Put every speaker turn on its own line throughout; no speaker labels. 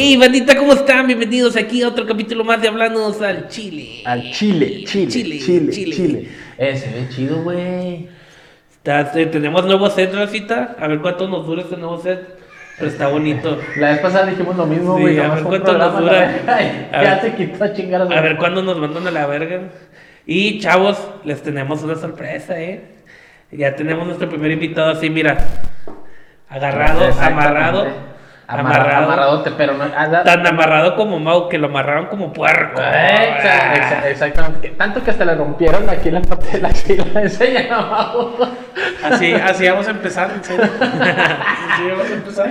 Hey, bandita, ¿cómo están? Bienvenidos aquí a otro capítulo más de Hablándonos al Chile.
Al Chile, Chile,
Chile,
Chile,
Chile.
Chile. Eh, se ve chido, güey.
Eh, tenemos nuevo set, Racita. A ver cuánto nos dura este nuevo set. Pero está bonito.
La vez pasada dijimos lo mismo,
Sí,
güey.
a ver cuánto nos dura.
Ya
ver.
se quitó a chingar
A ver cuándo nos mandan a la verga. Y chavos, les tenemos una sorpresa, ¿eh? Ya tenemos nuestro primer invitado así, mira. Agarrado, amarrado.
Amarrado.
Amarrado.
Amarradote, pero no. ah,
Tan amarrado como Mau, que lo amarraron como puerco.
Exa- exa- Exactamente. Tanto que hasta le rompieron aquí la parte de la axila. Enseñan abajo.
Así, así vamos a empezar, en serio. Así vamos a empezar.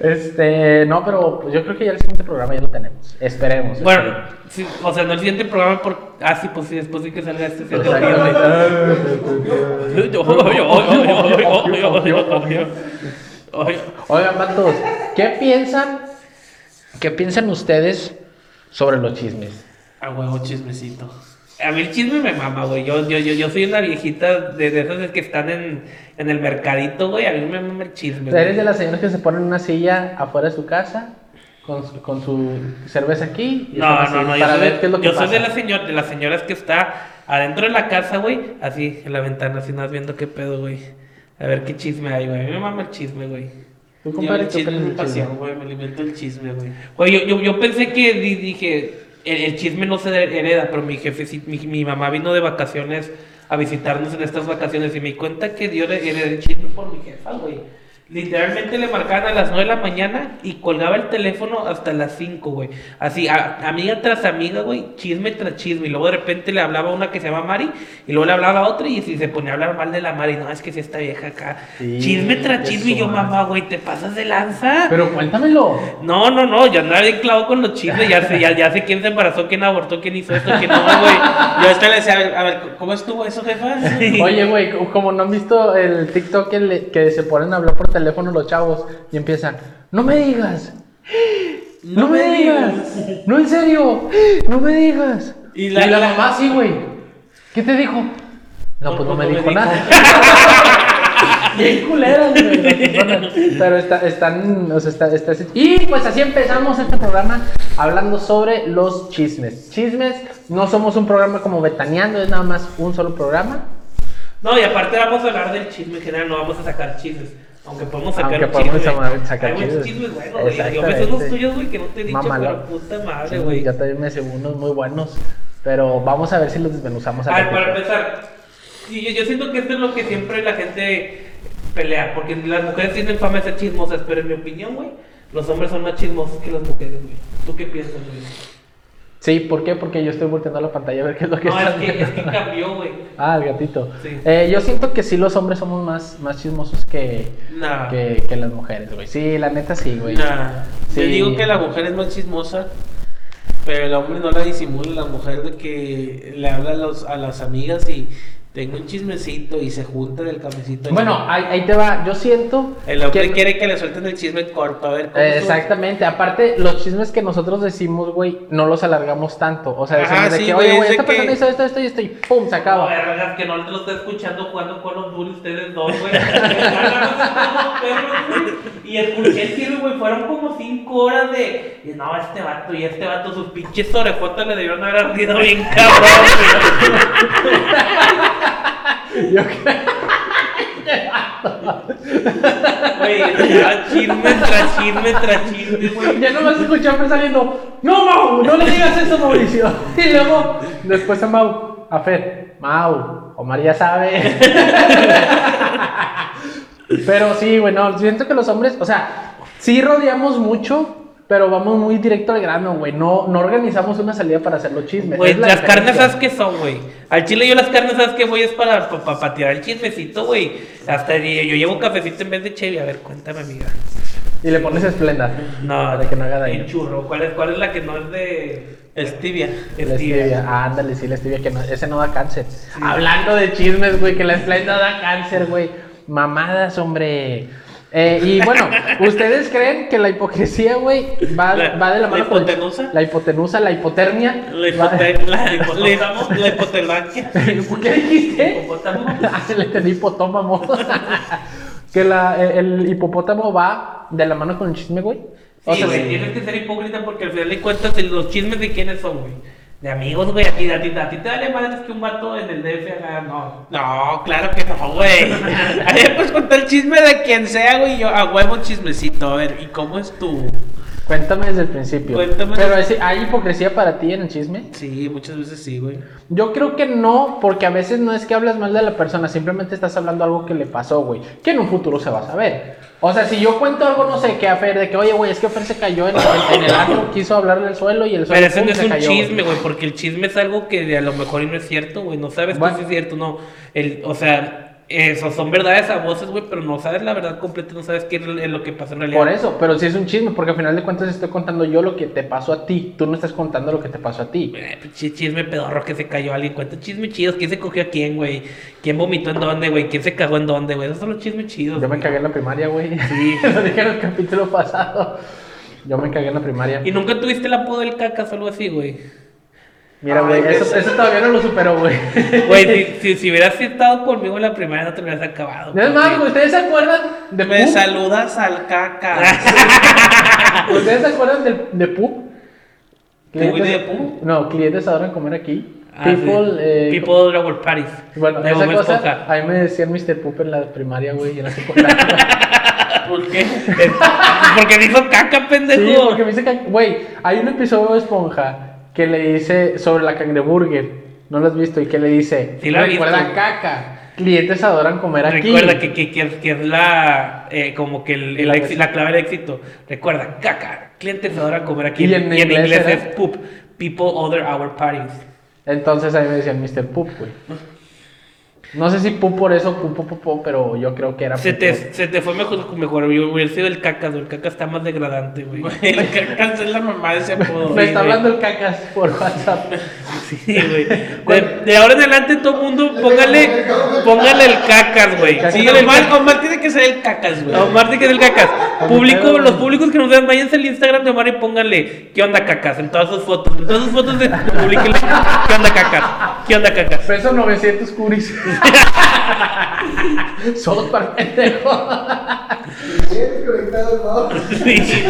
Este, no, pero pues yo creo que ya el siguiente programa ya lo tenemos. Esperemos.
Bueno,
esperemos.
sí, o sea, no el siguiente programa por... Ah, sí, pues sí, después de que salga este se
Oigan, vatos, ¿qué piensan? ¿Qué piensan ustedes sobre los chismes?
A huevo, chismecito.
A mí el chisme me mama, güey. Yo, yo, yo, yo soy una viejita de, de esas que están en, en el mercadito, güey. A mí me mama el chisme.
¿Eres
güey.
de las señoras que se ponen en una silla afuera de su casa con, su- con su cerveza aquí? y
No, no, no. Yo
Para
soy,
ver
de,
qué es lo que
yo soy
pasa.
de, las señor, de las señoras que está adentro de la casa, güey. Así, en la ventana, así, nada viendo qué pedo, güey. A ver qué chisme hay, güey. A mí me mama el chisme, güey.
¿Tú,
Yo
compadre,
el chisme
chisme?
pasión, güey. Me alimento el chisme, güey.
Güey, yo, yo, yo pensé que di- dije, el, el chisme no se hereda, pero mi jefe, sí- mi, mi mamá vino de vacaciones a visitarnos en estas vacaciones y me di cuenta que dio el, el chisme por mi jefa, güey. Literalmente le marcaban a las 9 de la mañana y colgaba el teléfono hasta las 5, güey. Así, a- amiga tras amiga, güey, chisme tras chisme. Y luego de repente le hablaba a una que se llama Mari y luego le hablaba a otra y si se ponía a hablar mal de la Mari, no, es que si esta vieja acá.
Sí,
chisme tras chisme y yo, mamá, güey, te pasas de lanza.
Pero cuéntamelo.
No, no, no, yo andaba bien clavo con los chismes, ya sé, ya, ya sé quién se embarazó, quién abortó, quién hizo esto, quién no, güey.
Yo hasta le decía, a ver, a ver, ¿cómo estuvo eso, jefa?
Oye, güey, co- como no han visto el TikTok que, le- que se ponen a hablar por teléfono los chavos y empiezan, no me digas, no, me digas, no en serio, no me digas.
Y
Y
la-
la,
la-
mamá sí, güey. ¿Qué te dijo? No, pues no, me dijo nada. Bien culeras, güey. Pero está- están, o sea, está, está. Y pues así empezamos este programa hablando sobre los chismes. Chismes, no somos un programa como Betaneando, es nada más un solo programa.
No, y aparte vamos a hablar del chisme en general, no vamos a sacar chismes. Aunque podemos sacar
Aunque
un
podemos
chisme.
sacar-
Hay muchos
chismes.
buenos, güey. Yo me sé unos tuyos, güey, que no te he dicho,
Mamalón.
pero puta madre,
Sí,
güey.
yo también me sé unos muy buenos. Pero vamos a ver si los desmenuzamos
A
al
ver, para empezar, sí, yo, yo siento que esto es lo que siempre la gente pelea, porque las mujeres tienen fama de ser chismosas, pero en mi opinión, güey, los hombres son más chismosos que las mujeres, güey. ¿Tú qué piensas, güey?
Sí, ¿por qué? Porque yo estoy volteando la pantalla a ver qué es lo que
No,
está
es que, es que cambió, güey.
Ah, el gatito.
Sí.
Eh, yo siento que sí los hombres somos más, más chismosos que,
Nah.
que, que las mujeres, güey. Sí, la neta sí, güey.
Nah,
Sí.
Yo digo que la mujer es más chismosa, pero el hombre no la disimula. La mujer de que le habla a, los, a las amigas y tengo un chismecito y se junta del cafecito.
Bueno, ahí, ahí te va. Yo siento.
el hombre
que-
quiere que le suelten el chisme corto. A ver, ¿cómo
Eh, exactamente, aparte los chismes que nosotros decimos, güey, no los alargamos tanto. O sea,
Ajá,
decimos de
sí,
que,
güey,
oye, güey, esta persona hizo esto, esto y esto, y pum, se
No,
acaba.
vergas, que no lo está escuchando jugando con los Duty ustedes dos, güey. Güey. y escuché el güey, fueron como cinco horas de. y no, este vato y este vato, sus pinches orejotas le debieron haber ardido bien cabrón,
Yo-
güey. Chisme tras chisme tras chisme, güey.
ya no vas a escuchar saliendo, no, Mau, no le digas eso, Mauricio. Y luego, después a Mau, a Fer, Mau, Omar ya sabe. Pero sí, güey, no, siento que los hombres, o sea, sí rodeamos mucho, pero vamos muy directo al grano, güey. No, no organizamos una salida para hacer los chismes.
Güey,
la
las carnes. ¿sabes qué son, güey? Al chile yo las carnes, ¿sabes qué, güey? Es para, para, tirar el chismecito, güey. Hasta yo, yo llevo cafecito en vez de chevy. A ver, cuéntame, amiga.
Y le pones esplenda.
No,
Para que no haga daño.
el churro. ¿Cuál es, ¿Cuál es la que no es de
Stevia.
La
stevia?
stevia. Ah, ándale, sí, la stevia, que no, ese no da cáncer. Hablando de chismes, güey, que la esplenda da cáncer, güey. Mamadas, hombre. Eh, y bueno, ¿ustedes creen que la hipocresía, güey, va,
La-
va de la
la
mano con
hipotenusa?
la hipotenusa, la hipotermia?
La, hipote- la, la, la hipotermia.
¿Qué dijiste?
Hipopótamo.
Ah, le entendí hipopótamo. que la, eh, el hipopótamo va de la mano con el chisme, güey. O
Sí,
sea,
güey,
sí.
tienes que ser hipócrita porque al final de cuentas los chismes de quiénes son, güey. De amigos, güey. A ti, a ti, a ti te vale madres que un vato en el DF haga, no.
No, claro que no, güey. A ver, pues contar el chisme de quien sea, güey. Yo a huevo chismecito. A ver, ¿y cómo es tú?
Cuéntame desde el principio.
Cuéntame.
Pero ese- ¿hay hipocresía para ti en el chisme?
Sí, muchas veces sí, güey.
Yo creo que no, porque a veces no es que hablas mal de la persona, simplemente estás hablando algo que le pasó, güey, que en un futuro se va a saber. O sea, si yo cuento algo, no sé, que a Fer, de que, oye, güey, es que Fer se cayó en, en- en el antro, quiso hablarle al suelo y el suelo
Pero
pum,
no es un
cayó,
chisme, güey, porque el chisme es algo que a lo mejor no es cierto, güey. No sabes
Bueno.
si es cierto no. El, o sea, eso son verdades a voces, güey, pero no sabes la verdad completa, no sabes qué es lo que pasó en realidad.
Por eso, pero sí es un chisme, porque al final de cuentas estoy contando yo lo que te pasó a ti, tú no estás contando lo que te pasó a ti.
Eh, pinche chisme pedorro que se cayó alguien. Cuenta chismes chidos. ¿Quién se cogió a quién, güey? ¿Quién vomitó en dónde, güey? ¿Quién se cagó en dónde, güey? Esos son los chismes chidos.
Yo me cagué en la primaria, güey.
Sí.
Lo dije en el capítulo pasado. Yo me cagué en la primaria.
¿Y nunca tuviste el apodo del cacas o algo así, güey?
Mira, güey, eso, todavía no lo superó, güey.
Güey, si, si, si hubieras estado conmigo en la primera, no te hubieras acabado.
Es más, ¿ustedes se acuerdan de
Me
Pup?
saludas al caca.
¿Ustedes se acuerdan de, de Pup?
¿Pup de Pup?
No, clientes adoran comer aquí.
Ah, sí.
People, eh,
People Our Parties.
Bueno,
de
esa cosa, a mí me decían Mr. Pup en la primaria, güey, y en la secundaria.
¿Por qué?
Porque hizo caca, pendejo.
sí, porque me dice que, güey, hay un episodio de Esponja que le dice sobre la cangreburger, no lo has visto, y que le dice,
Sí la
recuerda
visto.
caca, clientes adoran comer aquí.
Recuerda que, que, que, es la, eh, como que el, el
La-
clave del éxito. Recuerda, caca, clientes adoran comer aquí.
Y en inglés era-
es poop. People order our parties.
Entonces a mí me decían Mr. Pup, güey. No sé si Pup por eso, Pup, Pup, Pup, Pup, pero yo creo que era
Se te, se te fue mejor, mejor. Yo hubiera sido el cacas, güey. El cacas está más degradante, güey.
El caca es la mamá de ese apodo.
Me está
güey.
hablando el cacas por WhatsApp.
Sí, güey. De, de ahora en adelante, todo el mundo, póngale, póngale el cacas, güey.
Cacas.
Sí, Omar,
cacas.
Omar tiene que ser el cacas, güey.
Omar tiene que ser el cacas. Público, los públicos que nos vean, váyanse al Instagram de Omar y pónganle ¿Qué onda cacas? En todas sus fotos. En todas sus fotos de publiquenle ¿Qué onda cacas? ¿Qué onda cacas?
Peso 900 curis. Solo para pendejo.
Bien desconectado el mouse.
Sí.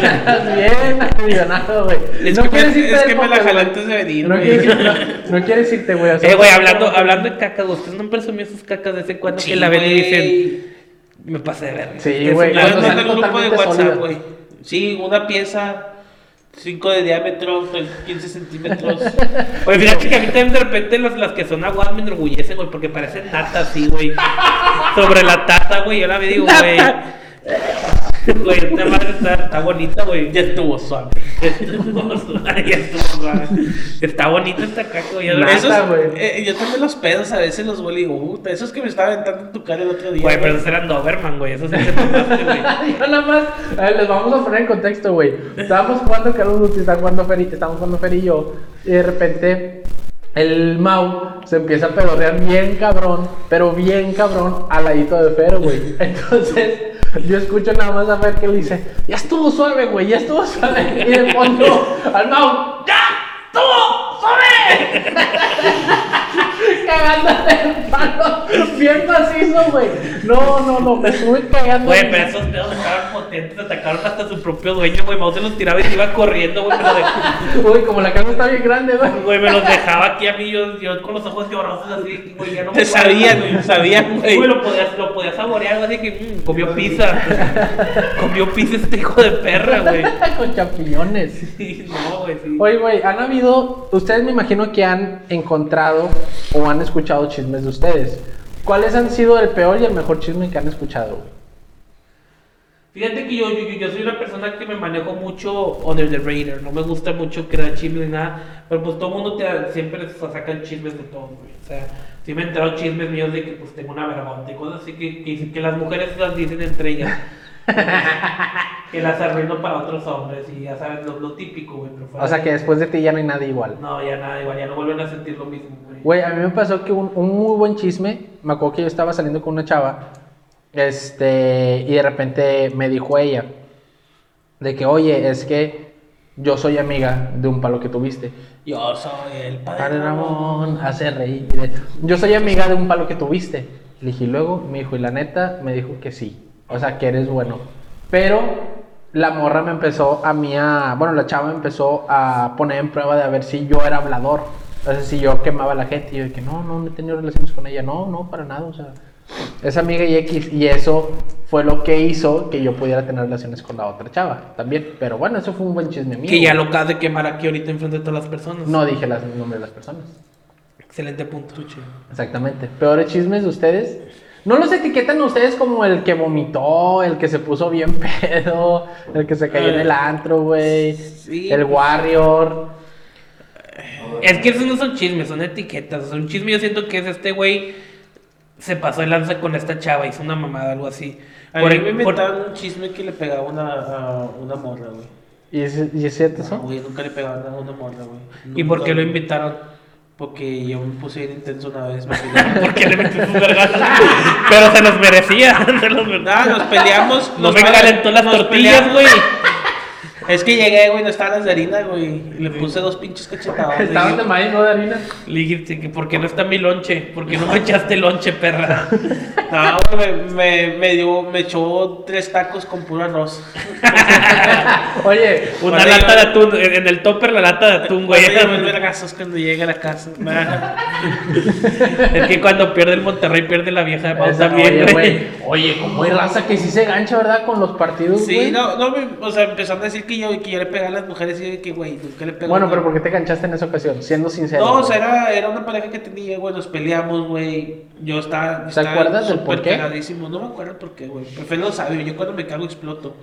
Bien millonario, güey.
Es
no
que,
quieres
me,
irte
es que me la antes de venir,
No
güey.
quieres, no, no quieres irte, güey.
Eh, güey, hablando, hablando de cacas, ustedes no han presumido sus cacas de ese cuando
Sí,
que la ven y dicen, me pasé de ver.
Sí, güey,
La vez mandé el grupo de WhatsApp, güey. Sí, una pieza, 5 de diámetro, 15 centímetros.
Oye, fíjate que a mí también de repente las, las que son aguas me enorgullecen, güey, porque parecen nata así, güey. Sobre la tata, güey, yo la veo y digo, güey. Güey, esta madre está, está bonita, güey.
Ya estuvo suave.
Ya estuvo suave. Está bonita esta caca, güey. ya
Esos,
güey.
eh, yo también los pedos a veces los huele y digo, puta, esos que me estaba aventando en tu cara el otro día.
Güey, pero esos eran Doberman, güey. Esos sí se tomaste, güey.
Yo nada más, a ver, les vamos a poner en contexto, güey. Estábamos jugando Call of Duty, está jugando Fer y, estábamos jugando Fer y yo, y de repente el Mau se empieza a pedorrear bien cabrón, pero bien cabrón al ladito de Fer, güey. Entonces, yo escucho nada más a Fer que le dice, ya estuvo suave, güey, ya estuvo suave. Y de fondo, al Mau, ¡ya! ¡Estuvo suave! Cagándote palo, bien macizo, güey. No, no, no, me estuve cagando.
Güey, pero esos pedos estaban potentes, atacaron hasta su propio dueño, güey. Mau se los tiraba y se iba corriendo, güey.
Uy, como la casa está bien grande, güey.
güey, me los dejaba aquí a mí, yo, yo con los ojos llorosos así, güey, ya no me
sabían,
güey.
sabían, güey.
Güey, lo podías, lo podías saborear, güey, así que mmm, comió pizza. comió pizza este hijo de perra, güey.
Con champiñones.
Sí, no, güey, sí.
Oye, güey, han habido. Ustedes me imagino que han encontrado o han escuchado chismes de ustedes. ¿Cuáles han sido el peor y el mejor chisme que han escuchado?
Fíjate que yo, yo, yo- soy una persona que me manejo mucho under the radar. No me gusta mucho crear chismes ni nada. Pero pues todo el mundo te, siempre sacan chismes de todo. O sea, sí me he enterado chismes míos de que pues tengo una vergonta y cosas así que, que, que las mujeres las dicen entre ellas. Que las arruino para otros hombres y ya sabes lo, lo típico, güey.
O sea, que después de ti ya no hay nada igual.
No, ya nada, igual, ya no vuelven a sentir lo mismo, güey.
Güey, a mí me pasó que un, un muy buen chisme, me acuerdo que yo estaba saliendo con una chava, este, y de repente me dijo ella, de que, oye, es que yo soy amiga de un palo que tuviste.
Yo soy el padre
Ramón, hace reír. Yo soy amiga de un palo que tuviste. Le dije, luego me dijo, y la neta, me dijo que sí. O sea, que eres bueno. Pero la morra me empezó a mí a. Bueno, la chava me empezó a poner en prueba de a ver si yo era hablador. O sea, si yo quemaba a la gente. Y yo de que no, no, no he tenido relaciones con ella. No, no, para nada. O sea, es amiga y X. Y eso fue lo que hizo que yo pudiera tener relaciones con la otra chava también. Pero bueno, eso fue un buen chisme mío.
Que ya lo acabas de quemar aquí ahorita enfrente de todas las personas.
No dije el nombre de las personas.
Excelente punto.
Exactamente. Peores chismes de ustedes. No los etiquetan ustedes como el que vomitó, el que se puso bien pedo, el que se cayó en el antro, güey.
Sí.
El Warrior.
Es que esos no son chismes, son etiquetas. O sea, un chisme yo siento que es este güey se pasó el lanza con esta chava, hizo una mamada, algo así.
A
Por-
mí me
por-
inventaron un chisme que le pegaba una, a una morra, güey.
¿Y es, y es cierto
No,
eso?
güey, nunca le pegaba nada a una morra, güey.
¿Y por qué lo invitaron?
Porque yo me puse bien intenso una vez. me peleé.
¿Por qué le metió sus vergazos? Pero se los merecía. Se los merecía.
Nada, nos peleamos.
No
nos
me calentó las tortillas, güey.
Es que llegué, güey, no estaban las de harina, güey. Y le puse dos pinches cachetadas.
Estaban de maíz, no de harina.
Le dijiste que ¿por qué no está mi lonche? ¿Por qué no me echaste lonche, perra?
No, güey, me, me, me dio, me echó tres tacos con puro arroz.
Oye,
Una lata de atún, en en el topper la lata de atún, güey.
Me vergazos cuando llegue a la casa.
Es que cuando pierde el Monterrey, pierde la vieja de Pau también,
oye,
güey.
Oye, como hay raza que sí se gancha, ¿verdad? Con los partidos,
Sí,
güey.
no, no, o sea, empezaron a decir que yo, que yo le pegaba a las mujeres y yo que, güey, nunca le pegaba.
Bueno, pero ¿por qué te ganchaste en esa ocasión? Siendo sincero.
No, o sea, era, era una pareja que tenía, güey, nos peleamos, güey. Yo estaba.
¿Te
estaba
acuerdas del por qué?
cagadísimo. No me acuerdo por qué, güey. Pero lo sabe, yo cuando me cago exploto.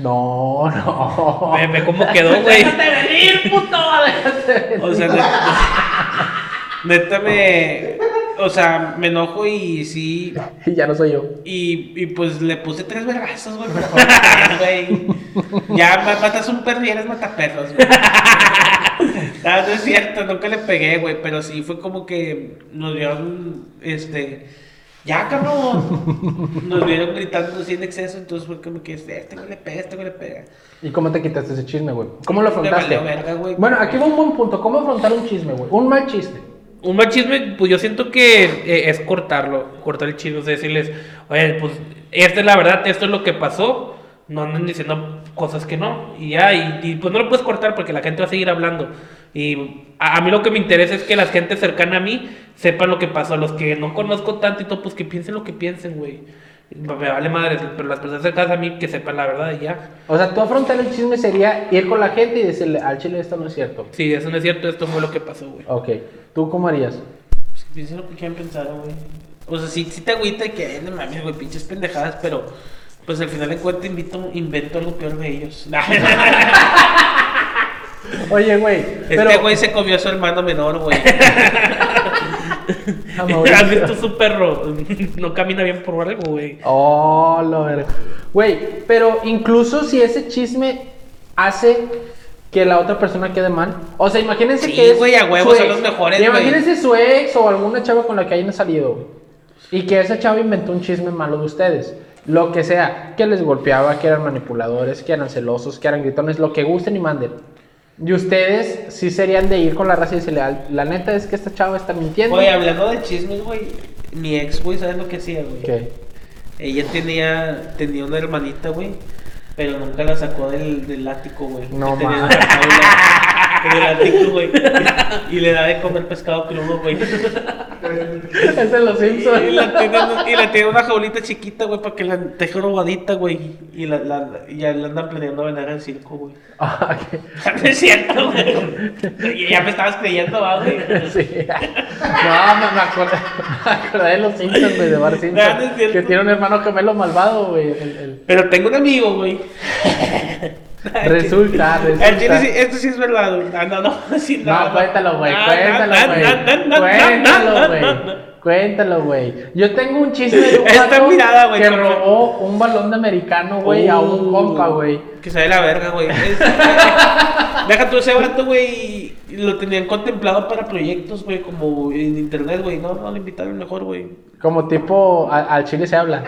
No, no.
Ve, ve cómo quedó, güey.
Déjate venir, puto. Déjate venir.
O sea, neta, neta me. O sea, me enojo y sí.
Y ya no soy yo.
Y, y pues le puse tres vergazos, güey. pero ¿por qué, güey? Ya ma- matas un perro y eres mataperros, güey. Ah, no es cierto, nunca le pegué, güey. Pero sí fue como que nos vieron, este. Ya, cabrón. Nos vieron gritando así en exceso. Entonces fue como que, este güey le pega, este güey le pega.
¿Y cómo te quitaste ese chisme, güey? ¿Cómo lo afrontaste?
verga, güey.
Bueno, aquí va un buen punto. ¿Cómo afrontar un chisme, güey? Un mal chisme.
Un mal chisme, pues yo siento que eh, es cortarlo, cortar el chisme, o sea, decirles, oye, pues esta es la verdad, esto es lo que pasó, no anden diciendo cosas que no, y ya, y, y, pues no lo puedes cortar porque la gente va a seguir hablando. Y a, a mí lo que me interesa es que la gente cercana a mí sepan lo que pasó, los que no conozco tanto y todo, pues que piensen lo que piensen, güey. Me vale madre, pero las personas cercanas a mí que sepan la verdad y ya.
O sea, tú afrontar el chisme sería ir con la gente y decirle, al chile esto no es cierto.
Sí, eso no es cierto, esto fue lo que pasó, güey.
Ok. ¿Tú cómo harías?
Pues que piensen lo que quieran pensar, güey. O sea, sí, sí te agüita y que, "Ay, no mames, güey, pinches pendejadas, pero pues al final de cuentas invito, invento algo peor de ellos.
Oye, güey. Pero,
Este güey se comió a su hermano menor, güey.
¿Has visto su perro? No camina bien por algo, güey.
Oh, lo verga. Güey, pero incluso si ese chisme hace que la otra persona quede mal. O sea, imagínense
Sí,
que es.
güey, a huevo, son los mejores.
Imagínense su ex o alguna chava con la que hayan salido. güey. Y que esa chava inventó un chisme malo de ustedes. Lo que sea, que les golpeaba, que eran manipuladores, que eran celosos, que eran gritones, lo que gusten y manden. Y ustedes sí serían de ir con la raza y decirle, "Al- la neta es que esta chava está mintiendo.
Güey, hablando de chismes, güey. Mi ex, güey, ¿sabes lo que hacía, güey?
¿Qué?
Ella tenía, tenía una hermanita, güey. Pero nunca la sacó del, del ático, güey.
No
La tenía jaula En el ático, güey. Y le da de comer pescado crudo, güey.
Es de los Simpsons.
Y la tiene, y la tiene una jaulita chiquita, güey, para que la deje robadita, güey. Y la, la, y ya la andan planeando vender al circo, güey.
Ah.
No es cierto, güey. Y ya me estabas creyendo, va, güey.
Sí. No, me, me acordé, me acordé de los Simpsons, güey, de Bar Simpson.
No, no es cierto.
que tiene un hermano gemelo malvado, güey. el- el-
Pero tengo un amigo, güey.
Resulta,
El chile sí,
resulta.
esto sí es verdad, güey. Ah, no, no, sí,
No, cuéntalo, güey,
No,
cuéntalo, güey. Cuéntalo, güey.
no, no.
Cuéntalo, güey. Yo tengo un chisme de un
Esta mirada, güey,
que robó un balón de americano, güey, a un
Uh,
compa, güey.
Que se ve la verga, güey. Deja tú ese vato, güey. Lo tenían contemplado para proyectos, güey, como en internet, güey. No, no, lo invitaron mejor, güey.
Como tipo, al chile se habla.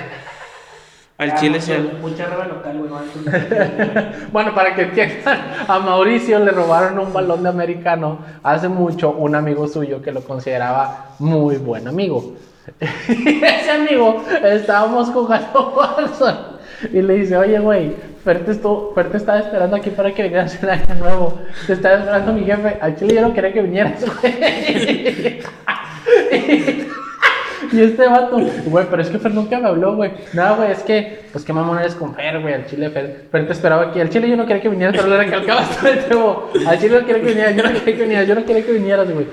Al chile se.
Mucha reba local, güey. no
Bueno, para que entiendan, a Mauricio le robaron un balón de americano hace mucho un amigo suyo que lo consideraba muy buen amigo. Y ese amigo estábamos jugando Warzone y le dice, oye, güey, Fer te, estuvo- Fer te estaba esperando aquí para que vinieras el año nuevo. Te estaba esperando mi jefe. Al chile yo no quería que vinieras, güey. Y este vato, güey, pero es que Fer nunca me habló, güey. No, güey, es que, pues qué mamón eres con Fer, güey. Al chile, Fer, Fer te esperaba aquí. Al chile yo no quería que vinieras, pero lo recalcabas todo el tiempo. Al chile no quería que vinieras, yo no quería que vinieras, yo no quería que vinieras, güey.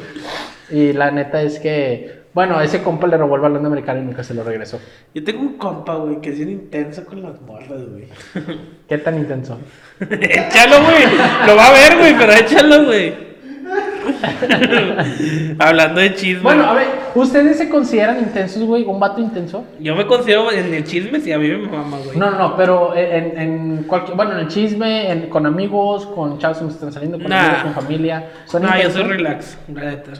Y la neta es que, bueno, ese compa le robó el balón de americano y nunca se lo regresó.
Yo tengo un compa, güey, que es bien intenso con las morras, güey.
¿Qué tan intenso?
Échalo, güey. Lo va a ver, güey, pero échalo, güey. Hablando de chisme.
Bueno, a ver, ¿ustedes se consideran intensos, güey? ¿Un vato intenso?
Yo me considero en el chisme, sí, a mí me mama, güey.
No, no, no, pero en, en cualquier, bueno, en el chisme, en- con amigos, con chavos que me están saliendo, con
Nah.
amigos, con familia. ¿Son
No, yo soy relax, la neta.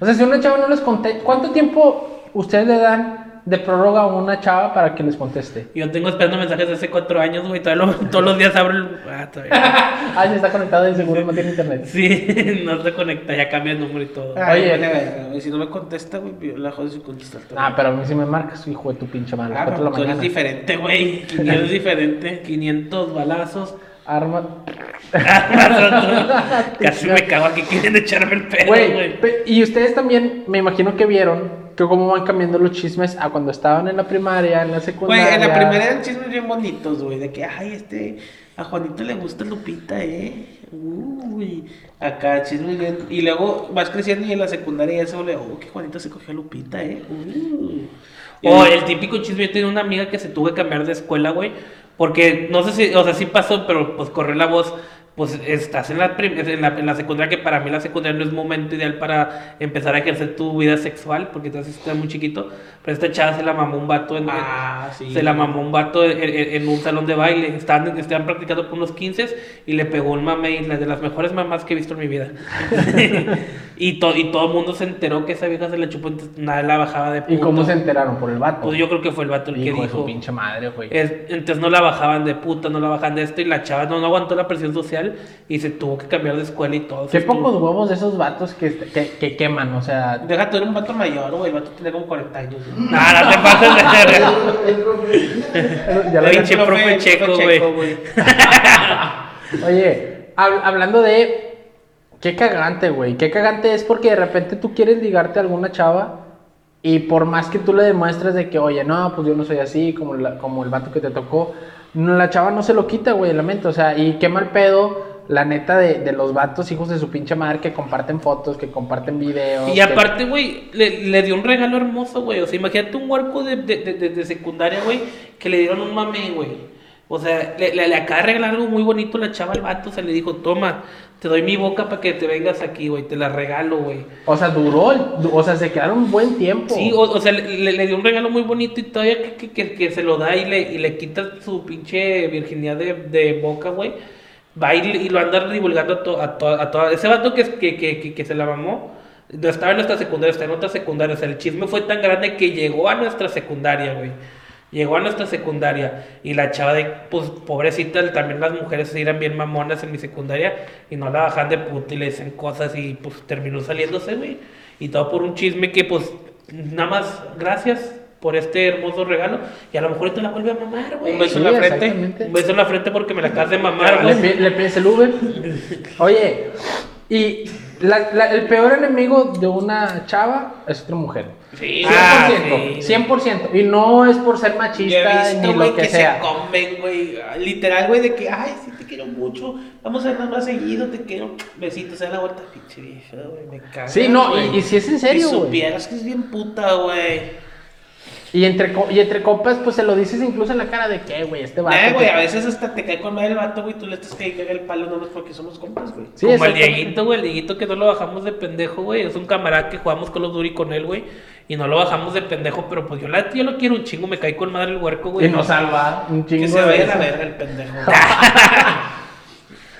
O sea, si una chava no les contesta, ¿cuánto tiempo ustedes le dan de prórroga a una chava para que les conteste?
Yo tengo esperando mensajes de hace cuatro años, güey. Todavía lo- todos los días abro el. Ah, todavía.
ah, ya está conectado y seguro no tiene internet.
Sí, no se conecta, ya cambia el número y todo.
Ay,
Oye.
verga, güey. Si no me contesta, güey, yo la jodo sin contestar.
Ah, pero a mí sí me marcas, hijo de tu pinche madre.
Ah, no, eres
mañana.
diferente, güey.
500 es diferente, 500 balazos.
Arma.
Casi me cago aquí, quieren echarme el pedo,
Güey,
güey.
y ustedes también, me imagino que vieron que cómo van cambiando los chismes a cuando estaban en la primaria, en la
Güey,
secundaria.
en la primera eran chismes bien bonitos, güey. De que, ay, este, a Juanito le gusta Lupita, eh. Uy, acá chismes bien. Y luego vas creciendo y en la secundaria ya se vuelve, oh, que Juanito se cogió a Lupita, eh. Uh. Y
O el típico chisme, yo tenía una amiga que se tuvo que cambiar de escuela, güey. Porque no sé si, o sea, sí pasó, pero pues corrió la voz. Pues estás en la, en la, en la secundaria, que para mí la secundaria no es momento ideal para empezar a ejercer tu vida sexual, porque estás, estás muy chiquito. Pero esta chava se la mamó un vato en,
Ah, sí.
se la mamó un vato en, en- en un salón de baile. Estaban, estaban practicando por unos 15 y le pegó un mame y la de las mejores mamás que he visto en mi vida. y, to- y todo el mundo se enteró que esa vieja se la chupó, entonces nadie la bajaba de
¿Y cómo se enteraron? ¿Por el vato?
Pues yo creo que fue el vato el que
Hijo de
dijo.
su pinche madre, güey.
Es- entonces no la bajaban de puta, no la bajaban de esto y la chava no, no aguantó la presión social y se tuvo que cambiar de escuela y todo.
Qué
Estuvo-
pocos huevos de esos vatos que, que, que queman, o sea...
Deja tú, era un vato mayor, güey. El vato tenía como 40 años, güey.
No, no te pases de verga.
Ya lo-
Pinche profe checo, güey.
Oye, hab- hablando de... Qué cagante, güey. Qué cagante es porque de repente tú quieres ligarte a alguna chava y por más que tú le demuestres de que, oye, no, pues yo no soy así, como, la- como el vato que te tocó, la chava no se lo quita, güey, la mente. O sea, y qué mal pedo, la neta, de, de los vatos hijos de su pinche madre que comparten fotos, que comparten videos.
Y
que-
aparte, güey, le, le dio un regalo hermoso, güey. O sea, imagínate un huerco de, de, de, de- de secundaria, güey, que le dieron un mame, güey. O sea, le, le, le acaba de regalar algo muy bonito la chava al vato. O sea, le dijo, toma, te doy mi boca para que te vengas aquí, güey. Te la regalo, güey.
O sea, duró, o sea, se quedaron un buen tiempo.
Sí, o, o sea, le, dio un regalo muy bonito y todavía que, que, que- que se lo da y le, y le quita su pinche virginidad de, de boca, güey. Va y, y lo anda divulgando a, to- a, to- a toda... Ese vato que, que, se la mamó, no estaba en nuestra secundaria, está en otra secundaria. O sea, el chisme fue tan grande que llegó a nuestra secundaria, güey. Llegó a nuestra secundaria y la chava de, pues, pobrecita, también las mujeres eran bien mamonas en mi secundaria y no la bajan de puta y le dicen cosas y pues terminó saliéndose, güey. Y todo por un chisme que, pues, nada más, gracias por este hermoso regalo y a lo mejor te la vuelve a mamar, güey.
Un beso
Sí,
en la frente.
Un beso en la frente porque me la acabas de mamar,
Le,
güey.
le pides el Uber. Oye, y la- la- el peor enemigo de una chava es otra mujer.
Sí,
100%,
ah, sí.
100%. Y no es por ser
Yo he
machista
visto,
ni lo
que,
que,
se
sea.
comen, güey. Literal, güey, de que, ay, sí te quiero mucho. Vamos a vernos más seguido, te quiero. Besitos, a la vuelta, pinche vieja, güey. Me cagas.
Sí, no, y, y si es en serio, güey.
supieras que es bien puta, güey.
Y entre, y entre copas, pues se lo dices incluso en la cara de que, güey, este vato.
Güey,
que-
a veces hasta te cae con madre el vato, güey. Tú le estás cayendo el palo nomás porque somos compas, güey.
Sí,
Como el. Dieguito, güey, el Dieguito que no lo bajamos de pendejo, güey. Es un camarada que jugamos con los Duri con él, güey. Y no lo bajamos de pendejo, pero pues yo, la, yo lo quiero un chingo, me caí con madre el huerco, güey.
Y nos salva un chingo
Que se vaya a verga el pendejo.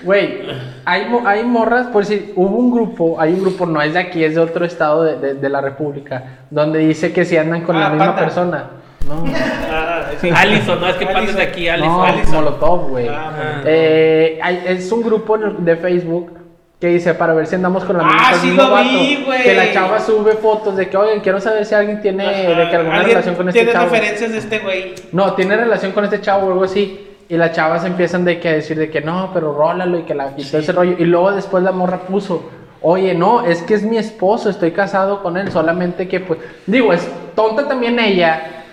Güey, hay, hay morras, por si hubo un grupo, hay un grupo, no es de aquí, es de otro estado de, de- de la República, donde dice que si andan con la
Ah,
misma persona. No,
Ah, sí.
No es que pases de aquí, Alison.
no
Alison.
Molotov, güey.
Ah,
Ah.
Eh, es un grupo de Facebook que dice para ver si andamos con la
Ah,
misma el
sí lo vi, güey.
Que la chava sube fotos de que, oigan, quiero saber si alguien tiene de que alguna relación con este
tiene
chavo.
referencias de este güey.
No, tiene relación con este chavo o algo así. Y las chavas empiezan de que a decir de que no, pero rólalo y que la y todo ese rollo. Y luego después la morra puso, oye, no, es que es mi esposo, estoy casado con él, solamente que pues, digo, es tonta también ella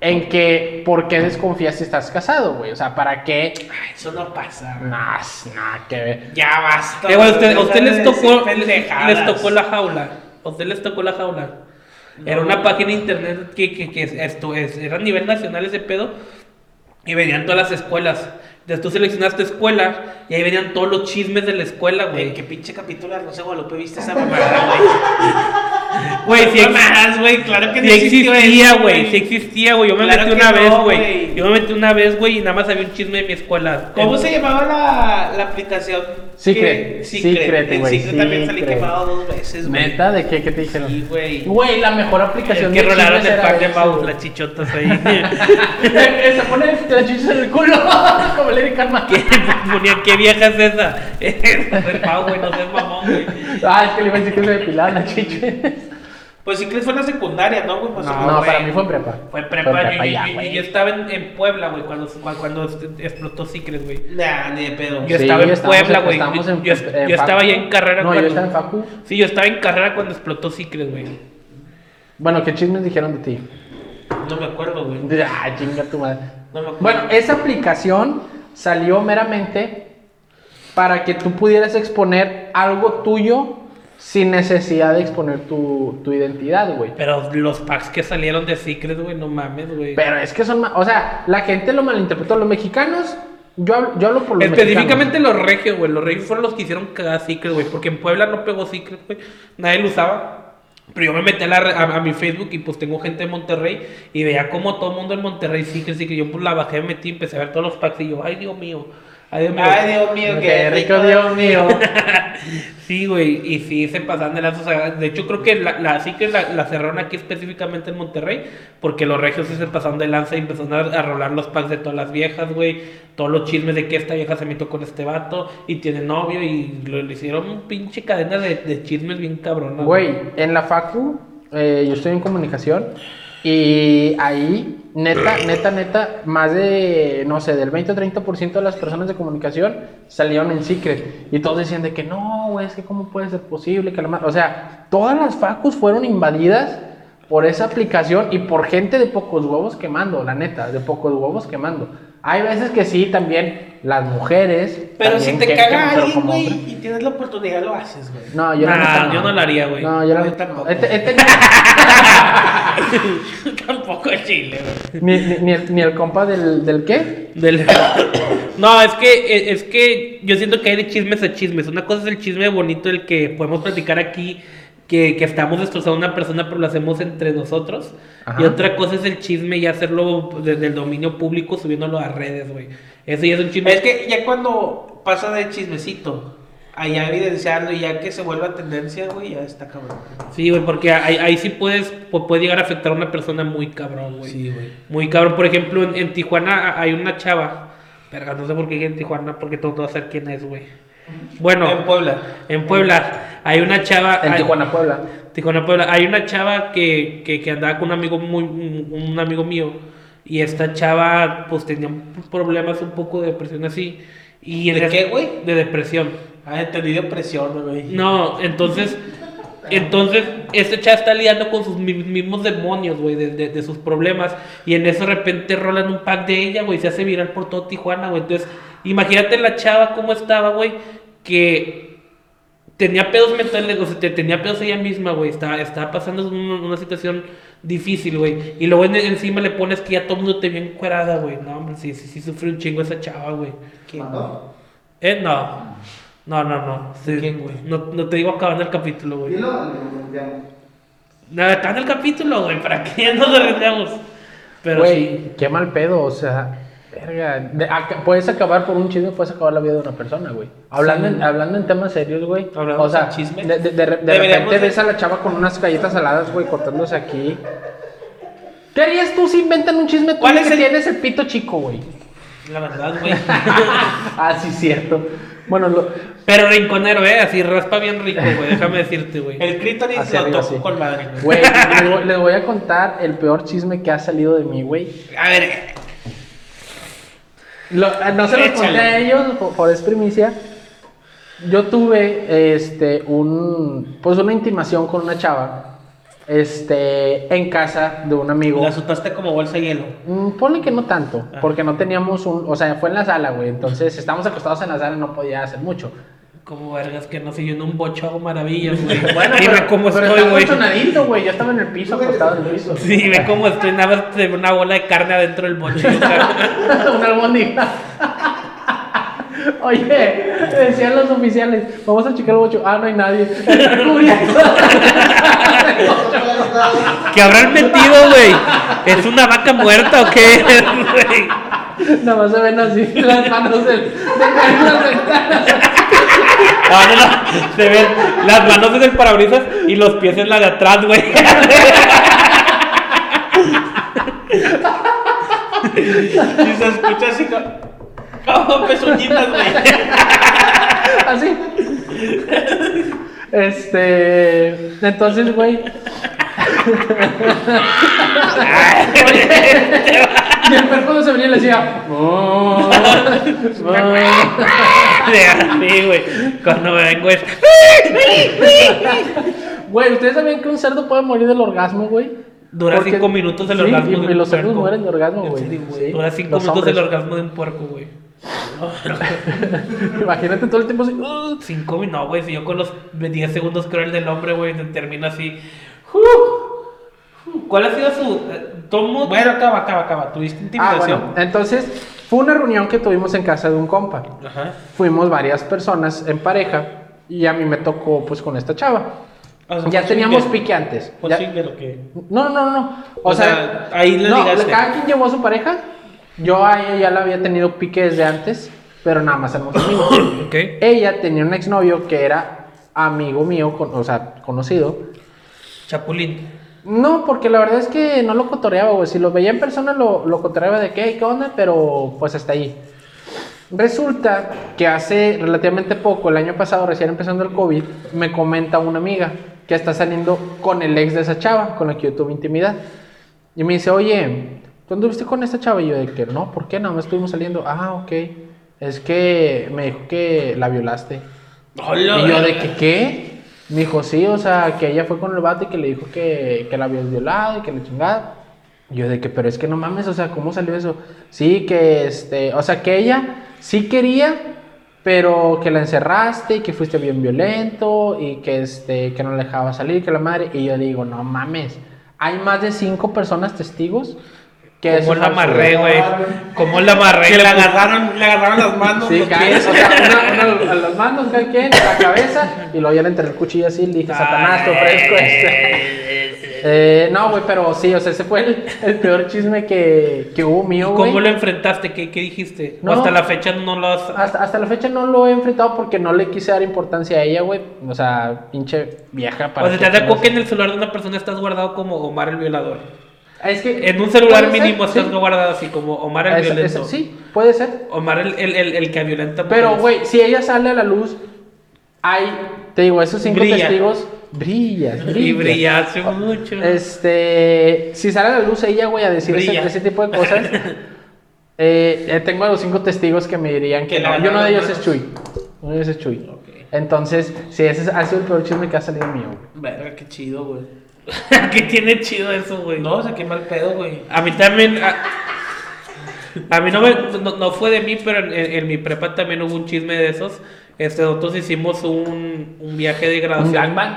en que, ¿por qué desconfías si estás casado, güey? O sea, ¿para qué?
Ay, eso no pasa. güey.
Nah, nada que ver.
Ya basta.
Eh, güey, usted, a usted les tocó, les, les tocó la jaula. A usted les tocó la jaula. Era una página de internet que, que, que esto es, era a nivel nacional ese pedo. Y venían todas las escuelas. Entonces tú seleccionaste escuela y ahí venían todos los chismes de la escuela,
Güey,
güey.
qué pinche capítulo de Rosa de Guadalupe viste esa mamada, güey.
Güey, si
más, güey, claro que
Sí existía, güey, sí existía, güey. Yo me
Claro
metí una
no,
vez, güey. Yo me metí una vez, güey, y nada más había un chisme de mi escuela.
¿Cómo
Eh,
se llamaba la, la aplicación?
Secret. Secret,
En
güey,
Secret también salí quemado dos veces, güey.
¿Neta? ¿De qué? ¿Qué te dijeron?
Sí, güey.
Güey, la mejor aplicación
Que
de
rolaron el pack de Mau, las chichotas ahí.
Se pone la chicha en el culo, como le Karma.
¿Qué? Ponían, ¿qué vieja es esa? No es Mau, güey, no seas mamón, güey.
Ah, es que le iba a decir que se depilaban las chichas.
Pues Secret fue en la secundaria, ¿no, güey? Pues,
No,
güey.
para mí fue en prepa.
Fue prepa, yo, yo-
ya,
yo- yo estaba en, en Puebla, güey, cuando, cuando, explotó Secret, güey.
Nah, ni de pedo.
Yo
Sí,
estaba en Puebla, güey. Yo,
en-
yo-
en
yo estaba ya en carrera
No, yo
cuando...
estaba en Facu.
Sí, yo estaba en carrera cuando explotó Secret, güey.
Bueno, ¿qué chismes dijeron de ti?
No me acuerdo, güey.
Ah, chinga tu madre.
No me acuerdo.
Bueno, esa aplicación salió meramente para que tú pudieras exponer algo tuyo sin necesidad de exponer tu, tu identidad, güey.
Pero los packs que salieron de Secret, güey, no mames, güey.
Pero es que son, o sea, la gente lo malinterpretó. Los mexicanos, yo, hablo- yo hablo por los
Específicamente
mexicanos.
los regios, güey. Los regios fueron los que hicieron cagar Secret, güey. Porque en Puebla no pegó Secret, güey. Nadie lo usaba. Pero yo me metí a, la a mi Facebook y pues tengo gente de Monterrey y veía como todo el mundo en Monterrey Secret, Secret. Yo pues la bajé, me metí, empecé a ver todos los packs y yo, ay Dios mío, ay Dios mío.
Ay, Dios mío,
Qué rico, Dios mío.
Sí, güey, y sí se pasan de lanzas. o sea, De hecho, creo que la, la Secret la, la cerraron aquí específicamente en Monterrey, porque los regios sí se pasaron de lanza y empezaron a, a rolar los packs de todas las viejas, güey. Todos los chismes de que esta vieja se metió con este vato y tiene novio y lo, le hicieron un pinche cadena de, de chismes bien cabrona.
Güey, en la Facu, eh, yo estoy en comunicación y ahí, neta, neta, neta, más de, no sé, del 20 o 30% de las personas de comunicación salieron en Secret. Y todos decían de que no, güey, es que cómo puede ser posible que la ma-". O sea, todas las Facus fueron invadidas por esa aplicación y por gente de pocos huevos quemando, la neta, de pocos huevos quemando. Hay veces que sí, también las mujeres.
Pero si te
que-
caga
que-
alguien, güey, y tienes la oportunidad, lo haces, güey.
No, yo,
Nah,
neta
yo no lo haría, güey.
No, yo la
Yo tampoco.
no. Este- este-
Tampoco el chile, güey.
ni, ni, ni el, ni el compa del, del qué?
Del- No, es que, es que yo siento que hay de chismes a chismes. Una cosa es el chisme bonito, el que podemos platicar aquí, que, que estamos destrozando a una persona, pero lo hacemos entre nosotros.
Ajá.
Y otra cosa es el chisme y hacerlo desde el dominio público, subiéndolo a redes, güey. Eso ya es un chisme.
Es que ya cuando pasa de chismecito a ya evidenciarlo y ya que se vuelva tendencia, güey, ya está cabrón.
Sí, güey, porque ahí, ahí sí puedes, pu- puede llegar a afectar a una persona muy cabrón, güey.
Sí, güey.
Muy cabrón. Por ejemplo, en, en Tijuana hay una chava. Verga, no sé por qué en Tijuana, porque todo va a saber quién es, güey. Bueno,
En Puebla.
en Puebla hay una chava.
En
hay-
Tijuana, Puebla.
Tijuana, Puebla. Hay una chava que, que, que andaba con un amigo muy, un amigo mío. Y esta chava, pues tenía problemas un poco de depresión así. Y
¿De qué, güey?
De depresión.
Ah, entendí depresión, güey.
No, entonces, entonces, este chava está lidiando con sus mi- mismos demonios, güey, de, de- de sus problemas. Y en eso de repente rolan un pack de ella, güey, se hace viral por todo Tijuana, güey. Entonces, imagínate la chava cómo estaba, güey, que tenía pedos mentales, o sea, te- tenía pedos ella misma, güey. Estaba, estaba pasando una, una situación difícil, güey. Y luego en- encima le pones que ya todo el mundo te vio encuerada, güey. No, hombre, sí, sí, sí sufrió un chingo esa chava, güey.
¿Quién?
Eh, no. No, no, no. Sí,
¿Quién, güey?
No, no te digo acabando el capítulo, güey.
Limpiamos.
Nada, acabando el capítulo, güey. ¿Para qué nos arriesgamos? Pero
Güey,
sí.
qué mal pedo, o sea. Verga. De- aca- puedes acabar por un chisme, puedes acabar la vida de una persona, güey. Hablando,
Sí.
en, hablando en temas serios, güey.
Hablando
O sea,
de chisme.
de, de, de, repente
de-
ves a la chava con unas galletas saladas, güey, cortándose aquí. ¿Qué harías tú si inventan un chisme
¿Cuál
tuyo
es
que
el-
tienes el pito chico, güey?
La verdad, güey.
ah, sí, cierto. Bueno, lo,
Pero rinconero, eh. Así raspa bien rico, güey. Déjame decirte, güey.
El clítoris
Hacia
lo
sí.
con madre, güey.
les voy a contar el peor chisme que ha salido de mí, güey.
A ver.
Lo- no se los conté a ellos, por, por es primicia. Yo tuve este un pues una intimación con una chava este en casa de un amigo.
La asustaste como bolsa de hielo.
Mm, ponle que no tanto,
Ah.
porque no teníamos un, o sea, fue en la sala, güey. Entonces, estábamos acostados en la sala y no podía hacer mucho.
Como vergas que no sé, yo en un bocho hago maravillas, güey.
Bueno,
Dime
pero,
cómo
pero
estoy,
estaba
güey.
sonadito, güey. Yo estaba en el piso, acostado en el piso.
Sí, ve cómo estoy, nada más de una bola de carne adentro del bocho.
una albóndiga. Oye, decían los oficiales, vamos a checar el bocho. Ah, no hay nadie.
¿Qué habrán metido, güey? ¿Es una vaca muerta o qué? güey?
Nada más se ven así las manos del, de las ventanas.
No, no, no. Se ven las manos en el parabrisas y los pies en la de atrás, güey.
Y se escucha así como, como pezuñitas, güey.
Así. Este. Entonces, güey. y el perro cuando se venía le decía. "Oh, oh".
Sí, güey. Cuando me vengo es.
Güey, ¿ustedes sabían que un cerdo puede morir del orgasmo, güey?
Dura
Porque-
cinco minutos el
Sí,
orgasmo.
Y,
de
y
un
los cerdos
puerco.
mueren de orgasmo, güey. Sí,
Dura cinco
los
minutos el orgasmo de un puerco, güey.
Imagínate todo el tiempo así. "Uh".
Cinco minutos, no, güey. Si yo con los 10 segundos creo el del hombre, güey, termino así. Uh, ¿Cuál ha sido su. eh, tomo?
Bueno, acaba, acaba, acaba. Tuviste
Ah,
intimidación.
bueno. Entonces, fue una reunión que tuvimos en casa de un compa.
Ajá.
Fuimos varias personas en pareja y a mí me tocó pues con esta chava.
O sea,
ya teníamos pique antes.
¿Fue
Ya-
o qué?
No, no, no. O,
O
sea,
sea, ahí le
no, cada quien llevó a su pareja. Yo a ella ya la había tenido pique desde antes, pero nada más éramos amigos.
Ok.
ella tenía un exnovio que era amigo mío, con- o sea, conocido.
Chapulín.
No, porque la verdad es que no lo cotoreaba, güey. Si lo veía en persona, lo, lo cotoreaba de qué, qué onda, pero pues hasta ahí. Resulta que hace relativamente poco, el año pasado, recién empezando el COVID, me comenta una amiga que está saliendo con el ex de esa chava, con la que yo tuve intimidad. Y me dice, oye, ¿tú anduviste con esta chava? Y yo de que no, ¿por qué? Nada más estuvimos saliendo. Ah, ok. Es que me dijo que la violaste.
Hola.
Y yo de que, ¿qué? Me dijo, sí, o sea, que ella fue con el vato y que le dijo que, que la habías violado y que le chingada. Yo de que, pero es que no mames, o sea, ¿cómo salió eso? Sí, que este, o sea, que ella sí quería, pero que la encerraste y que fuiste bien violento y que este, que no la dejaba salir, que la madre. Y yo digo, no mames, hay más de cinco personas testigos que
¿Cómo la amarré, güey? ¿Cómo la amarré?
Que le agarraron, le agarraron las manos.
Sí, cae, o sea, una, una a las manos, cada quien, a la cabeza, y luego ya le enterré el cuchillo así, le dije, Satanás, te ofrezco este. Eh, no, güey, pero sí, o sea, ese fue el, el peor chisme que, que hubo mío, güey.
¿Cómo lo enfrentaste? ¿Qué, qué dijiste?
No.
¿O hasta la fecha no lo has...
Hasta, hasta la fecha no lo he enfrentado porque no le quise dar importancia a ella, güey. O sea, pinche vieja para
O sea, ¿te das que en el celular de una persona estás guardado como Omar el violador?
Es que
En un celular
ser,
mínimo
sí.
estás guardado así como Omar el
Ese-
violento.
sí, puede ser.
Omar el, el, el, el que violenta
Pero, güey, si ella sale a la luz, hay, te digo, esos cinco
Brilla.
testigos, brillas,
Y
brillas.
brillaste mucho.
Este, si sale a la luz ella, güey, a decir ese, tipo de cosas, eh, eh, tengo a los cinco testigos que me dirían que
Que
no. Y uno de ellos es Chuy. Uno de ellos es Chuy. Entonces, sí, ese es- ha sido el peor chisme que ha salido mío.
Verga, qué chido, güey.
¿Qué tiene chido eso, güey?
No, se quema el pedo, güey.
A mí también. A, a mí no, me, no, no fue de mí, pero en, en- mi prepa también hubo un chisme de esos. Este, nosotros hicimos un, un viaje de
¿Un
graduación.
gangbang?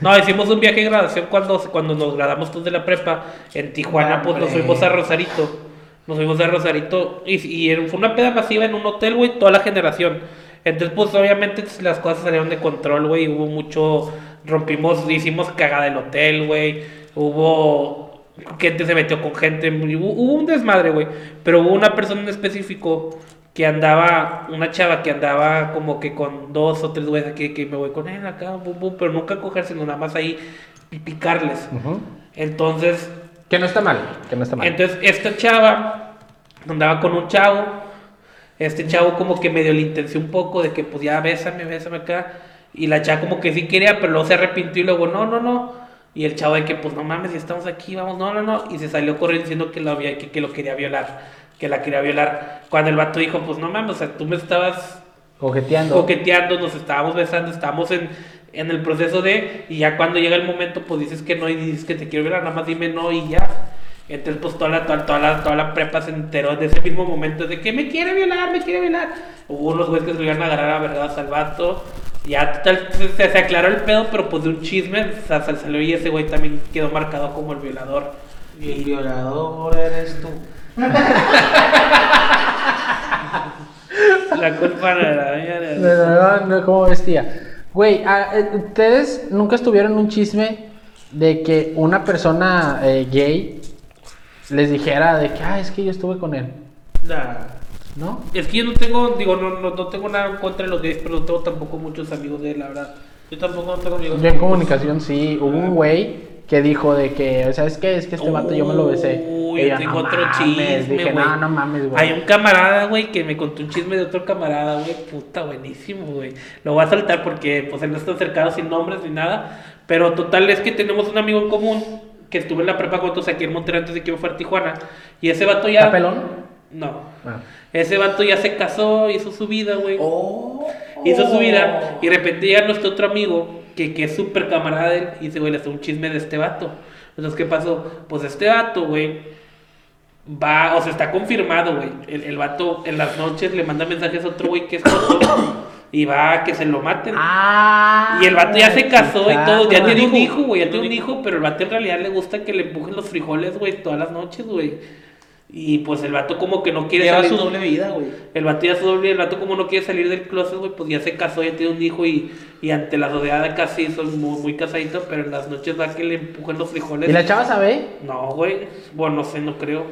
No, hicimos un viaje de graduación cuando, cuando nos graduamos todos de la prepa. En Tijuana, pues nos fuimos a Rosarito. Nos fuimos a Rosarito y, y fue una peda masiva en un hotel, güey, toda la generación. Entonces, pues obviamente las cosas salieron de control, güey. Hubo mucho. Rompimos, hicimos cagada el hotel, güey. Hubo. Gente se metió con gente. Hubo, hubo un desmadre, güey. Pero hubo una persona en específico que andaba. Una chava que andaba como que con dos o tres güeyes aquí. Que me voy con él acá, bum, bum, pero nunca coger, sino nada más ahí pi- picarles. Entonces,
Que no está mal, que no está mal.
entonces, esta chava andaba con un chavo. Este chavo como que medio le intenció un poco de que pues ya bésame, bésame acá. Y la chava como que sí quería, pero luego se arrepintió y luego no, no, no. Y el chavo de que pues no mames, si estamos aquí, vamos, no, no, no. Y se salió corriendo diciendo que lo, había, que, que lo quería violar. Que la quería violar. Cuando el vato dijo, pues no mames, o sea, tú me estabas
Coqueteando.
coqueteando, nos estábamos besando, estábamos en, en el proceso de, y ya cuando llega el momento, pues dices que no y dices que te quiero violar, nada más dime no y ya. Entonces, pues toda la, toda, toda la, toda la prepa se enteró de ese mismo momento de que me quiere violar, me quiere violar. Hubo unos güeyes que se iban a agarrar a vergas al vato. Ya total, se, se- se aclaró el pedo, pero pues de un chisme, o sea, se salió y ese güey también quedó marcado como el violador.
Y el violador eres tú.
La culpa no era mía,
No, no, no, ¿Cómo vestía? Güey, ah, eh, ¿ustedes nunca estuvieron en un chisme de que una persona eh, gay les dijera de que, ah, es que yo estuve con él?
Nah.
¿No?
Es que yo no tengo, digo, no, no, no tengo nada contra los gays, pero no tengo tampoco muchos amigos de él, la verdad. Yo tampoco no tengo amigos.
Yo en comunicación sí, hubo un güey que dijo de que, ¿sabes qué? Es que este vato yo me lo besé.
Uy, yo tengo otro chisme,
Dije, no, no mames, güey.
Hay un camarada, güey, que me contó un chisme de otro camarada, güey. Puta, buenísimo, güey. Lo voy a saltar porque, pues, él no está cercano sin nombres ni nada. Pero total es que tenemos un amigo en común que estuvo en la prepa juntos aquí en Monterrey antes de que yo fuera a Tijuana. Y ese vato ya.
¿Está pelón?
No.
Ah.
Ese vato ya se casó, hizo su vida, güey.
Oh.
Hizo su vida y de repente llega nuestro otro amigo, que, que es súper camarada de él, y dice, güey, le hace un chisme de este vato. Entonces, ¿qué pasó? Pues este vato, güey, va, o sea, está confirmado, güey. El, el vato en las noches le manda mensajes a otro güey que es joto y va a que se lo maten.
Ah,
Y el vato ya se casó y todo, ya tiene un hijo, güey, ya tiene un hijo, pero el vato en realidad le gusta que le empujen los frijoles, güey, todas las noches, güey. Y pues el vato como que no quiere
Lleva
salir.
su doble vida, güey.
El vato ya su doble, el vato como no quiere salir del closet, güey, pues ya se casó, ya tiene un hijo y, y ante la sociedad casi son muy, muy casaditos, pero en las noches va que le empujan los frijoles.
¿Y la chava sabe?
No, güey, bueno, no sé, no creo.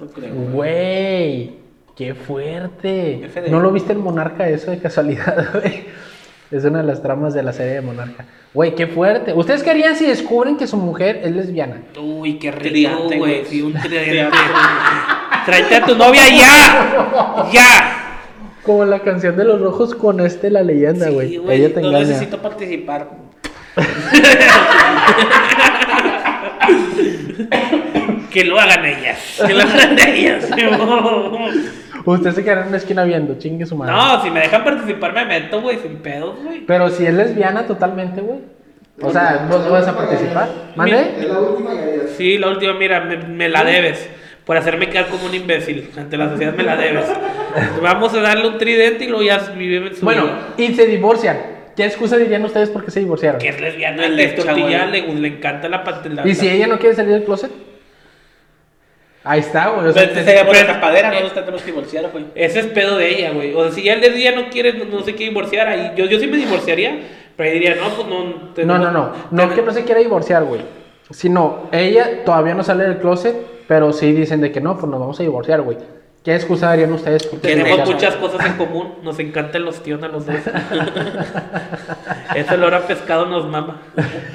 No creo.
Güey, qué fuerte. ¿No lo viste en Monarca eso de casualidad, güey? Es una de las tramas de la serie de Monarca. Güey, qué fuerte. ¿Ustedes qué harían si descubren que su mujer es lesbiana?
Uy, qué rico, güey, sí, un triante. Tráete a tu novia ya, ya.
Como la canción de los rojos con este, la leyenda,
Sí,
güey.
güey,
Ella te
No
engaña.
necesito participar.
Que lo hagan ellas, que lo hagan ellas.
Usted se queda en una esquina viendo, chingue su madre.
No, si me dejan participar me meto, güey, sin pedos, güey.
Pero si es lesbiana totalmente, güey. O sea, vos no vas a participar. ¿Mande?
Es la última.
Sí, la última, mira, me, me la debes. Por hacerme quedar como un imbécil. Ante la sociedad me la debes. Vamos a darle un tridente y luego ya vive su
Bueno,
vida.
y se divorcian. ¿Qué excusa dirían ustedes por qué se divorciaron?
Que es lesbiana,
No
le
le echa,
tortilla,
güey.
le, le encanta la pantalla.
¿Y si ella no quiere salir del closet? Ahí está, güey. O sea,
Pero sería por la tapadera, no
eh,
nos tenemos que divorciar, güey.
Ese es pedo de ella, güey. O sea, si ella, ella no quiere, no, no se quiere divorciar, ahí yo, yo sí me divorciaría, pero ella diría, no, pues no.
no, no, no. No que no se quiera divorciar, güey. Sino, ella todavía no sale del closet, pero sí dicen de que no, pues nos vamos a divorciar, güey. ¿Qué excusa darían ustedes?
Tenemos muchas cosas en común, nos encantan los tíos a los dos. Ese olor a pescado nos mama.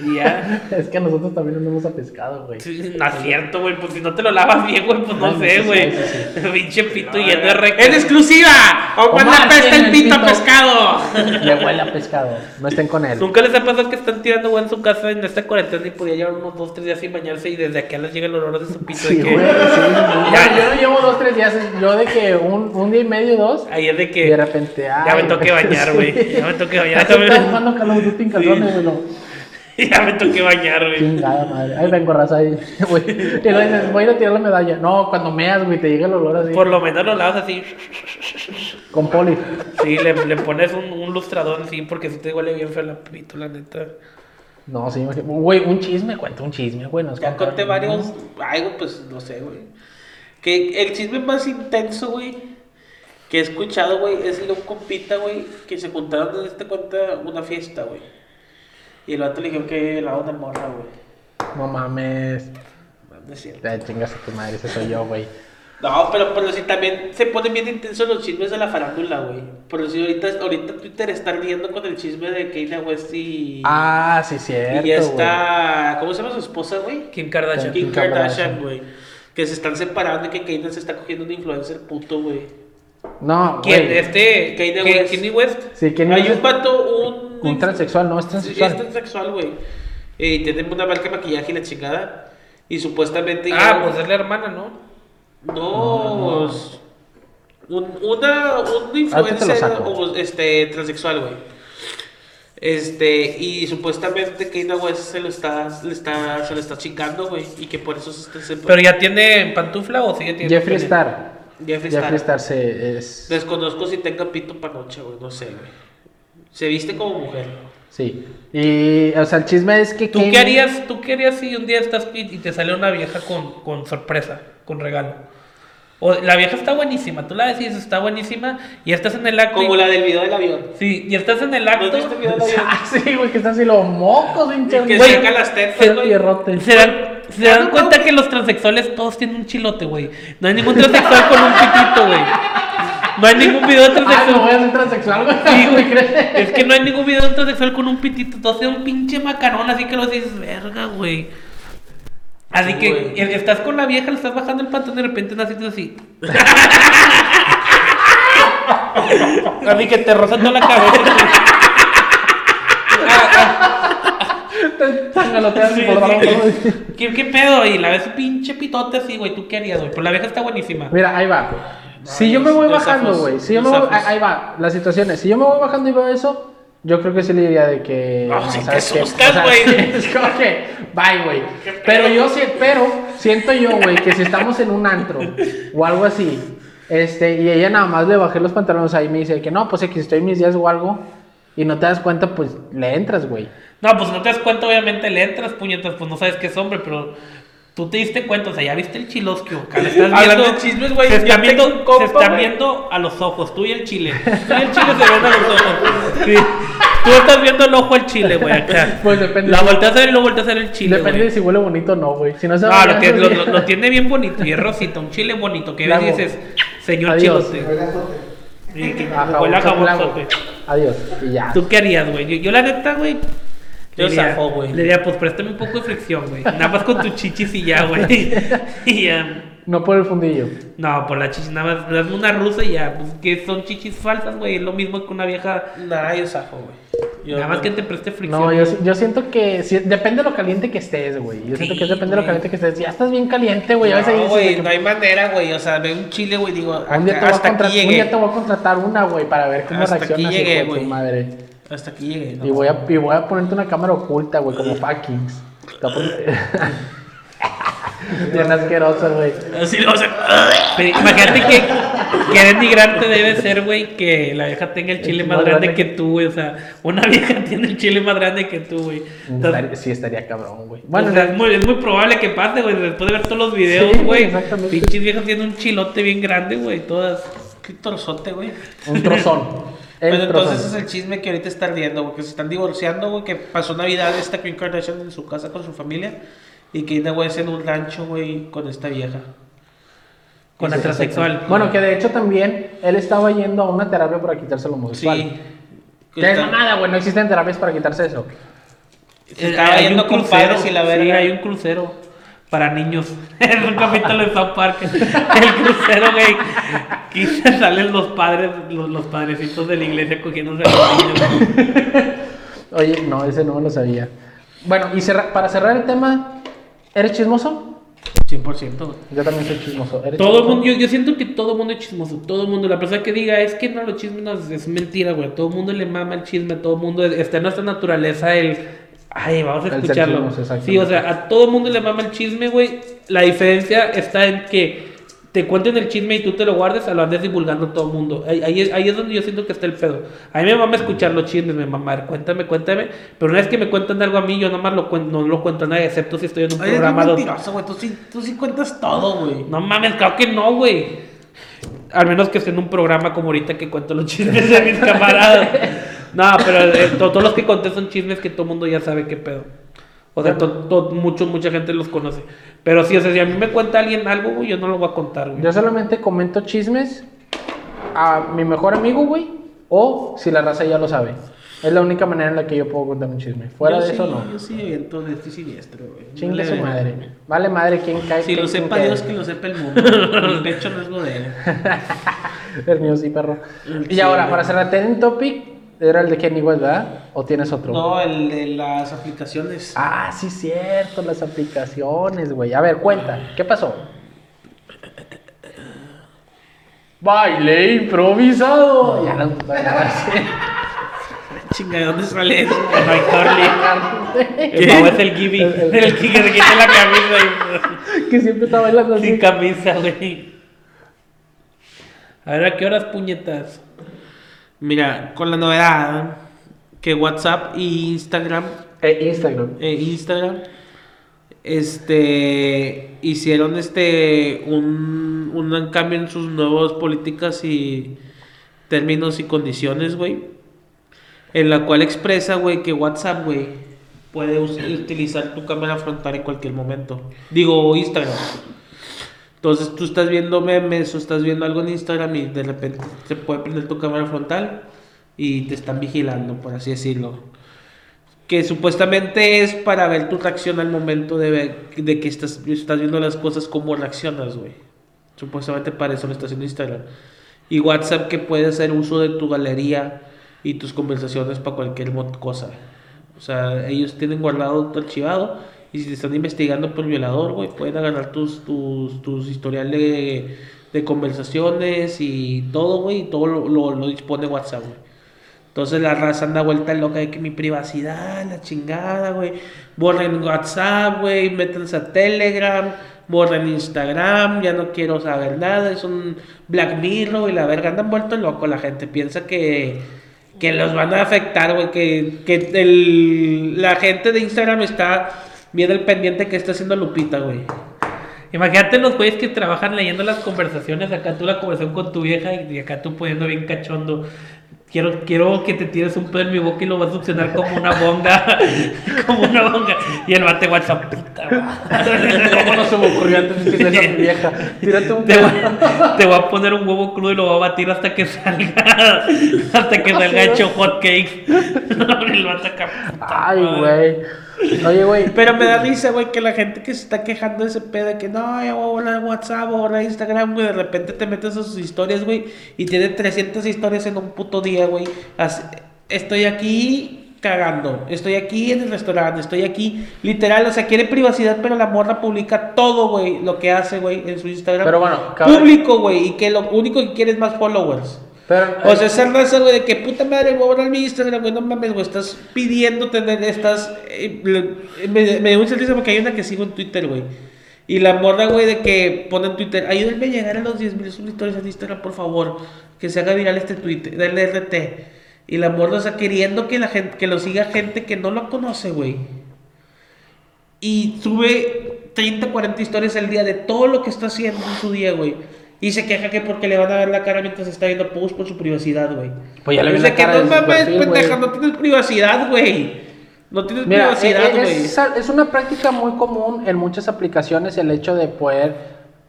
Y ya.
Es que nosotros también nos vamos a pescado, güey.
Sí, no es cierto, güey. Pues si no te lo lavas bien, güey, pues no sé, güey.
sí, sí,
Pinche pito lleno de recto.
¡En exclusiva! ¡Omar
Omar
le pesta
tiene
el
el
pito a pescado!
Le huele a pescado. No estén con él.
¿Nunca les ha pasado que están tirando güey en su casa en esta cuarentena y podía llevar unos dos, tres días sin bañarse y desde aquí les llega el olor de su pito?
Sí,
de
güey,
que...
sí, sí.
Ya.
Yo no llevo dos, tres días. Yo de que un, un día y medio, dos.
Es de
Y
que
de repente,
ya me toqué bañar, güey.
sí.
Ya me toqué bañar.
Ya estás jugando Call of Duty en calzones, güey. no.
ya me toqué bañar, güey.
Chingada madre. Ahí vengo, raza ahí. güey. Y luego dices, voy a ir a tirar la medalla. No, cuando meas, güey, te llega el olor así.
Por lo menos lo lavas así.
Con poli.
Sí, le, le pones un, un lustrador así porque si te huele bien feo la pito, la neta.
No, sí, imagínate. Güey, un chisme, cuenta un chisme, güey. nos
Ya conté varios. Güey, pues no sé, güey. Que el chisme más intenso, güey, que he escuchado, güey, es el de un compita, güey, que se juntaron en este cuenta una fiesta, güey. Y el vato le dijo que la onda morra, güey.
No mames.
No es cierto.
Te chingas a tu madre, ese soy yo, güey.
No, pero por decir, también se ponen bien intensos los chismes de la farándula, güey. Por decir, ahorita, ahorita Twitter está ardiendo con el chisme de Kanye West y.
Ah, sí, cierto.
y está. ¿Cómo se llama su esposa, güey?
Kim Kardashian.
Kim
Kim
Kardashian,
Kardashian.
güey. Que se están separando y que Kanye se está cogiendo un influencer puto, güey.
No,
¿Quién? Este.
Kanye
¿Quién-
West.
Kanye West?
Sí, ¿quién
Hay
es?
un pato, un.
Un transexual, no es
Sí,
transexual.
es transexual, güey. Y tiene una marca de maquillaje y la chingada. Y supuestamente.
Ah, pues es la hermana, ¿no?
No, Un, una, un influencer homo- este, transexual, güey. Este, y supuestamente Kanye West se lo está, le está, se lo está chingando, güey. Y que por eso se, se
Pero ya tiene pantufla o sigue teniendo.
Jeffree? Star.
Jeffree Star.
Jeffree Star se es.
Desconozco si tenga pito para noche, güey. No sé, güey. Se viste como mujer.
Sí. Y, o sea, el chisme es que.
¿Tú
Kanye-
qué harías, ¿Tú qué harías si un día estás y y te sale una vieja con, con sorpresa, con regalo? O la vieja está buenísima, tú la ves y dices, está buenísima, y estás en el acto.
Como
y-
la del video del avión.
Sí, y estás en el
¿No
acto.
viste el video del avión?
Ah, sí, güey, que está así los mocos, hincha.
Que
Güey,
saca las tetas, güey.
Se dan, se dan cuenta que los transexuales todos tienen un chilote, güey. No hay ningún transexual con un pitito, güey. No hay ningún video de
Ah, no voy
transexual.
a ser transexual, güey.
Sí, güey.
¿crees?
Es que no hay ningún video de un transexual con un pitito. Todos tienen un pinche macarón, así que lo dices, verga, güey. Así
Sí,
que
güey.
eh, estás con la vieja, le estás bajando el pantalón y de repente naces así. así que te rozan toda la cabeza. Sí, sí.
güey.
¿Qué, ¿Qué pedo? Y la ves un pinche pitote así, güey. ¿Tú qué harías, güey? Pues la vieja está buenísima.
Mira, ahí va. Si yo me voy bajando, güey. Si yo me voy, ahí va. Las situaciones. Si yo me voy bajando y veo eso, yo creo que sí le diría de que.
No, si te
¿sabes qué?
asustas, güey.
sí, es como que. Bye, güey. Pero yo sí, pero siento yo, güey, que si estamos en un antro o algo así, este, y ella nada más le bajé los pantalones ahí y me dice que no, pues que estoy en mis días o algo, y no te das cuenta, pues le entras, güey.
No, pues no te das cuenta, obviamente le entras, puñetas, pues no sabes qué es hombre, pero tú te diste cuenta, o sea, ya viste el chilosquio, acá le estás
Hablando
viendo.
de chismes, güey,
Se están, viendo,
compa,
se están viendo a los ojos, tú y el chile. Tú y el chile se ven a los ojos. Sí. Tú estás viendo el ojo al chile, güey, acá.
Pues depende.
La volteas a ver y lo volteas a ver el chile,
Depende
güey.
de si huele bonito o no, güey. Si no se
No,
va
lo,
a
tiene, lo, lo- lo tiene bien bonito y es rosita, un chile bonito, que ves y
Lago.
dices, señor
Adiós.
chilote. Que huele a jabonzote.
Adiós. Y ya.
¿Tú qué harías, güey? Yo, yo la neta, güey.
Yo
le diría-
zafo, güey.
Le diría, pues préstame un poco de fricción, güey. Nada más con tu chichis y ya, güey. Y ya.
No por el fundillo.
No, por la chichis, nada más. Dame una rusa y ya. Pues que son chichis falsas, güey. Es lo mismo que una vieja.
Nah, yo zafo, güey. Yo
nada más
no-
que te preste fricción.
No, yo, yo siento que si- depende de lo caliente que estés, güey. Yo siento que depende de lo caliente que estés. Ya estás bien caliente, güey. a veces
No, güey,
que-
no hay manera, güey. O sea, de un chile, güey, digo,
un, día te
acá-
voy a
hasta aquí
contratar, un día
llegué.
te voy a contratar una, güey, para ver cómo
Hasta aquí
reaccionas,
llegué,
de tu
güey.
madre.
Hasta aquí llegué, ¿no?
Y voy, a, y voy a ponerte una cámara oculta, güey, como fuckings. Te voy a poner- Bien asqueroso, güey.
Así lo hacen.
Pero imagínate que, que denigrante debe ser, güey, que la vieja tenga el chile más
más
grande
grande
que tú, güey. O sea, una vieja tiene el chile más grande que tú, güey. Entonces,
Estaría- sí, estaría cabrón, güey.
Bueno,
Bueno,
es, muy, es muy probable que pase, güey, después de ver todos los videos,
Sí,
güey.
exactamente.
Pinches viejas tienen un chilote bien grande, güey, todas.
Qué trozote, güey.
un trozón. El
Pero entonces es el chisme que ahorita está ardiendo, güey, que se están divorciando, güey, que pasó Navidad esta Kim Kardashian en su casa con su familia y que Ina, güey, es en un rancho, güey, con esta vieja.
Con la
Sí,
transexual.
Bueno, que de hecho también él estaba yendo a una terapia para quitarse lo homosexual.
Sí. Que
es mamada, güey. No existen terapias para quitarse eso.
Se estaba
Hay
yendo
un
con
crucero,
padres y la
Sí,
verga.
hay un crucero para niños. es un capítulo de South Park. El crucero, güey. Aquí se salen los padres, los, los padrecitos de la iglesia cogiéndose a los niños.
Oye, no, ese no me lo sabía. Bueno, y cerra- para cerrar el tema, ¿eres chismoso?
100%, güey.
Yo también soy chismoso. ¿Eres
Todo el
chismoso?
mundo, yo, yo siento que todo el mundo es chismoso, todo el mundo, la persona que diga es que no, los chismes no, es, es mentira, güey, todo el mundo le mama el chisme, todo el mundo, está en nuestra naturaleza el, ay, vamos a escucharlo.
chismoso.
Sí, o sea, a todo el mundo le mama el chisme, güey, la diferencia está en que te cuenten el chisme y tú te lo guardes, a lo andes divulgando a todo el mundo, ahí, ahí, es, ahí es donde yo siento que está el pedo, a mí me mama escuchar los chismes, me mama, cuéntame, cuéntame, pero una vez que me cuentan algo a mí, yo nomás lo cuen- no lo cuento a nadie, excepto si estoy en un
Ay, es
programa donde...
mentiroso, güey. Tú sí, tú sí cuentas todo, güey.
No mames, claro que no, güey. Al menos que esté en un programa como ahorita que cuento los chismes de mis camaradas. No, pero eh, to- todos los que conté son chismes que todo el mundo ya sabe qué pedo. O sea, to- to- mucho, mucha gente los conoce. Pero sí, o sea, si a mí me cuenta alguien algo, güey, yo no lo voy a contar, güey.
Yo solamente comento chismes a mi mejor amigo, güey, o si la raza ya lo sabe. Es la única manera en la que yo puedo contar un chisme. Fuera
Yo
de
sí,
eso, no.
Yo sí de este siniestro, güey.
Chingue
Vale,
su madre. Vale madre quién cae.
Si lo
quién- quién
sepa
cae.
Dios, que lo sepa el mundo. El pecho no es lo de él.
El mío sí, perro. Y
Sí,
ahora,
güey.
para cerrar, ¿ten topic? Era el de Kenny West, ¿verdad? ¿O tienes otro?
No, el de las aplicaciones.
Ah, sí, cierto, las aplicaciones, güey. A ver, cuenta, ¿qué pasó? Baile improvisado. Ya madre.
Chinga, ¿de dónde sale eso?
No hay Carly. El Mau es el Gibby.
El- el-
El que se quita la camisa
que siempre está bailando
y sin
así.
camisa, güey. A ver, ¿a qué horas puñetas?
Mira, con la novedad que WhatsApp y Instagram,
Eh, Instagram.
eh, Instagram, este, hicieron este, un, un cambio en sus nuevas políticas y términos y condiciones, güey. En la cual expresa, güey, que WhatsApp, güey, puede utilizar tu cámara frontal en cualquier momento. Digo, Instagram. Entonces tú estás viendo memes o estás viendo algo en Instagram y de repente se puede prender tu cámara frontal y te están vigilando, por así decirlo. Que supuestamente es para ver tu reacción al momento de, ver, de que estás, estás viendo las cosas, cómo reaccionas, güey. Supuestamente para eso lo está haciendo Instagram. Y WhatsApp que puede hacer uso de tu galería y tus conversaciones para cualquier cosa. O sea, ellos tienen guardado tu archivado si te están investigando por violador, güey, pueden agarrar tus, tus, tus historial de, conversaciones y todo, güey, y todo lo, lo, lo dispone WhatsApp, güey. Entonces la raza anda vuelta loca de que mi privacidad, la chingada, güey. Borren WhatsApp, güey, métanse a Telegram, borren Instagram, ya no quiero saber nada, es un Black Mirror y la verga, andan vuelto loco la gente, piensa que, que los van a afectar, güey, que, que el- la gente de Instagram está bien al pendiente que está haciendo Lupita, güey.
Imagínate los güeyes que trabajan leyendo las conversaciones, acá tú la conversación con tu vieja y acá tú poniendo bien cachondo. Quiero, quiero que te tires un pedo en mi boca y lo vas a succionar como una bonga. como una bonga. Y el bate WhatsApp, puta.
¿Cómo no se me ocurrió antes de decirle eso a mi vieja? Tírate un pedo.
te voy a poner un huevo crudo y lo voy a batir hasta que salga. Hasta que salga hecho hot cake. el vato acá. puta
Ay, güey. Oye, güey.
Pero me da risa, güey, que la gente que se está quejando de ese pedo de que no, ya voy a borrar WhatsApp, voy a Instagram, güey, de repente te metes a sus historias, güey, y tiene 300 historias en un puto día, güey. Estoy aquí cagando, estoy aquí en el restaurante, estoy aquí, literal, o sea, quiere privacidad, pero la morra publica todo, güey, lo que hace, güey, en su Instagram.
Pero bueno,
público, güey, y que lo único que quiere es más followers.
Pero,
O sea, esa raza, güey, de que puta madre, voy a borrar mi Instagram, güey, no mames, güey, estás pidiendo tener, estás... eh, le- me, dio mucha risa porque hay una que sigo en Twitter, güey. Y la morra, güey, de que pone en Twitter, ayúdenme a llegar a los 10.000 suscriptores en Instagram, por favor, que se haga viral este tweet, del RT. Y la morra, o sea, queriendo que la gente, que lo siga gente que no lo conoce, güey. Y sube 30, 40 historias al día de todo lo que está haciendo en su día, güey. Y se queja que porque le van a ver la cara mientras está viendo post por su privacidad, güey.
Pues ya le la
que
cara
no mames, pendeja, no tienes privacidad, güey. No tienes
Mira,
privacidad,
eh,
güey.
es, es una práctica muy común en muchas aplicaciones el hecho de poder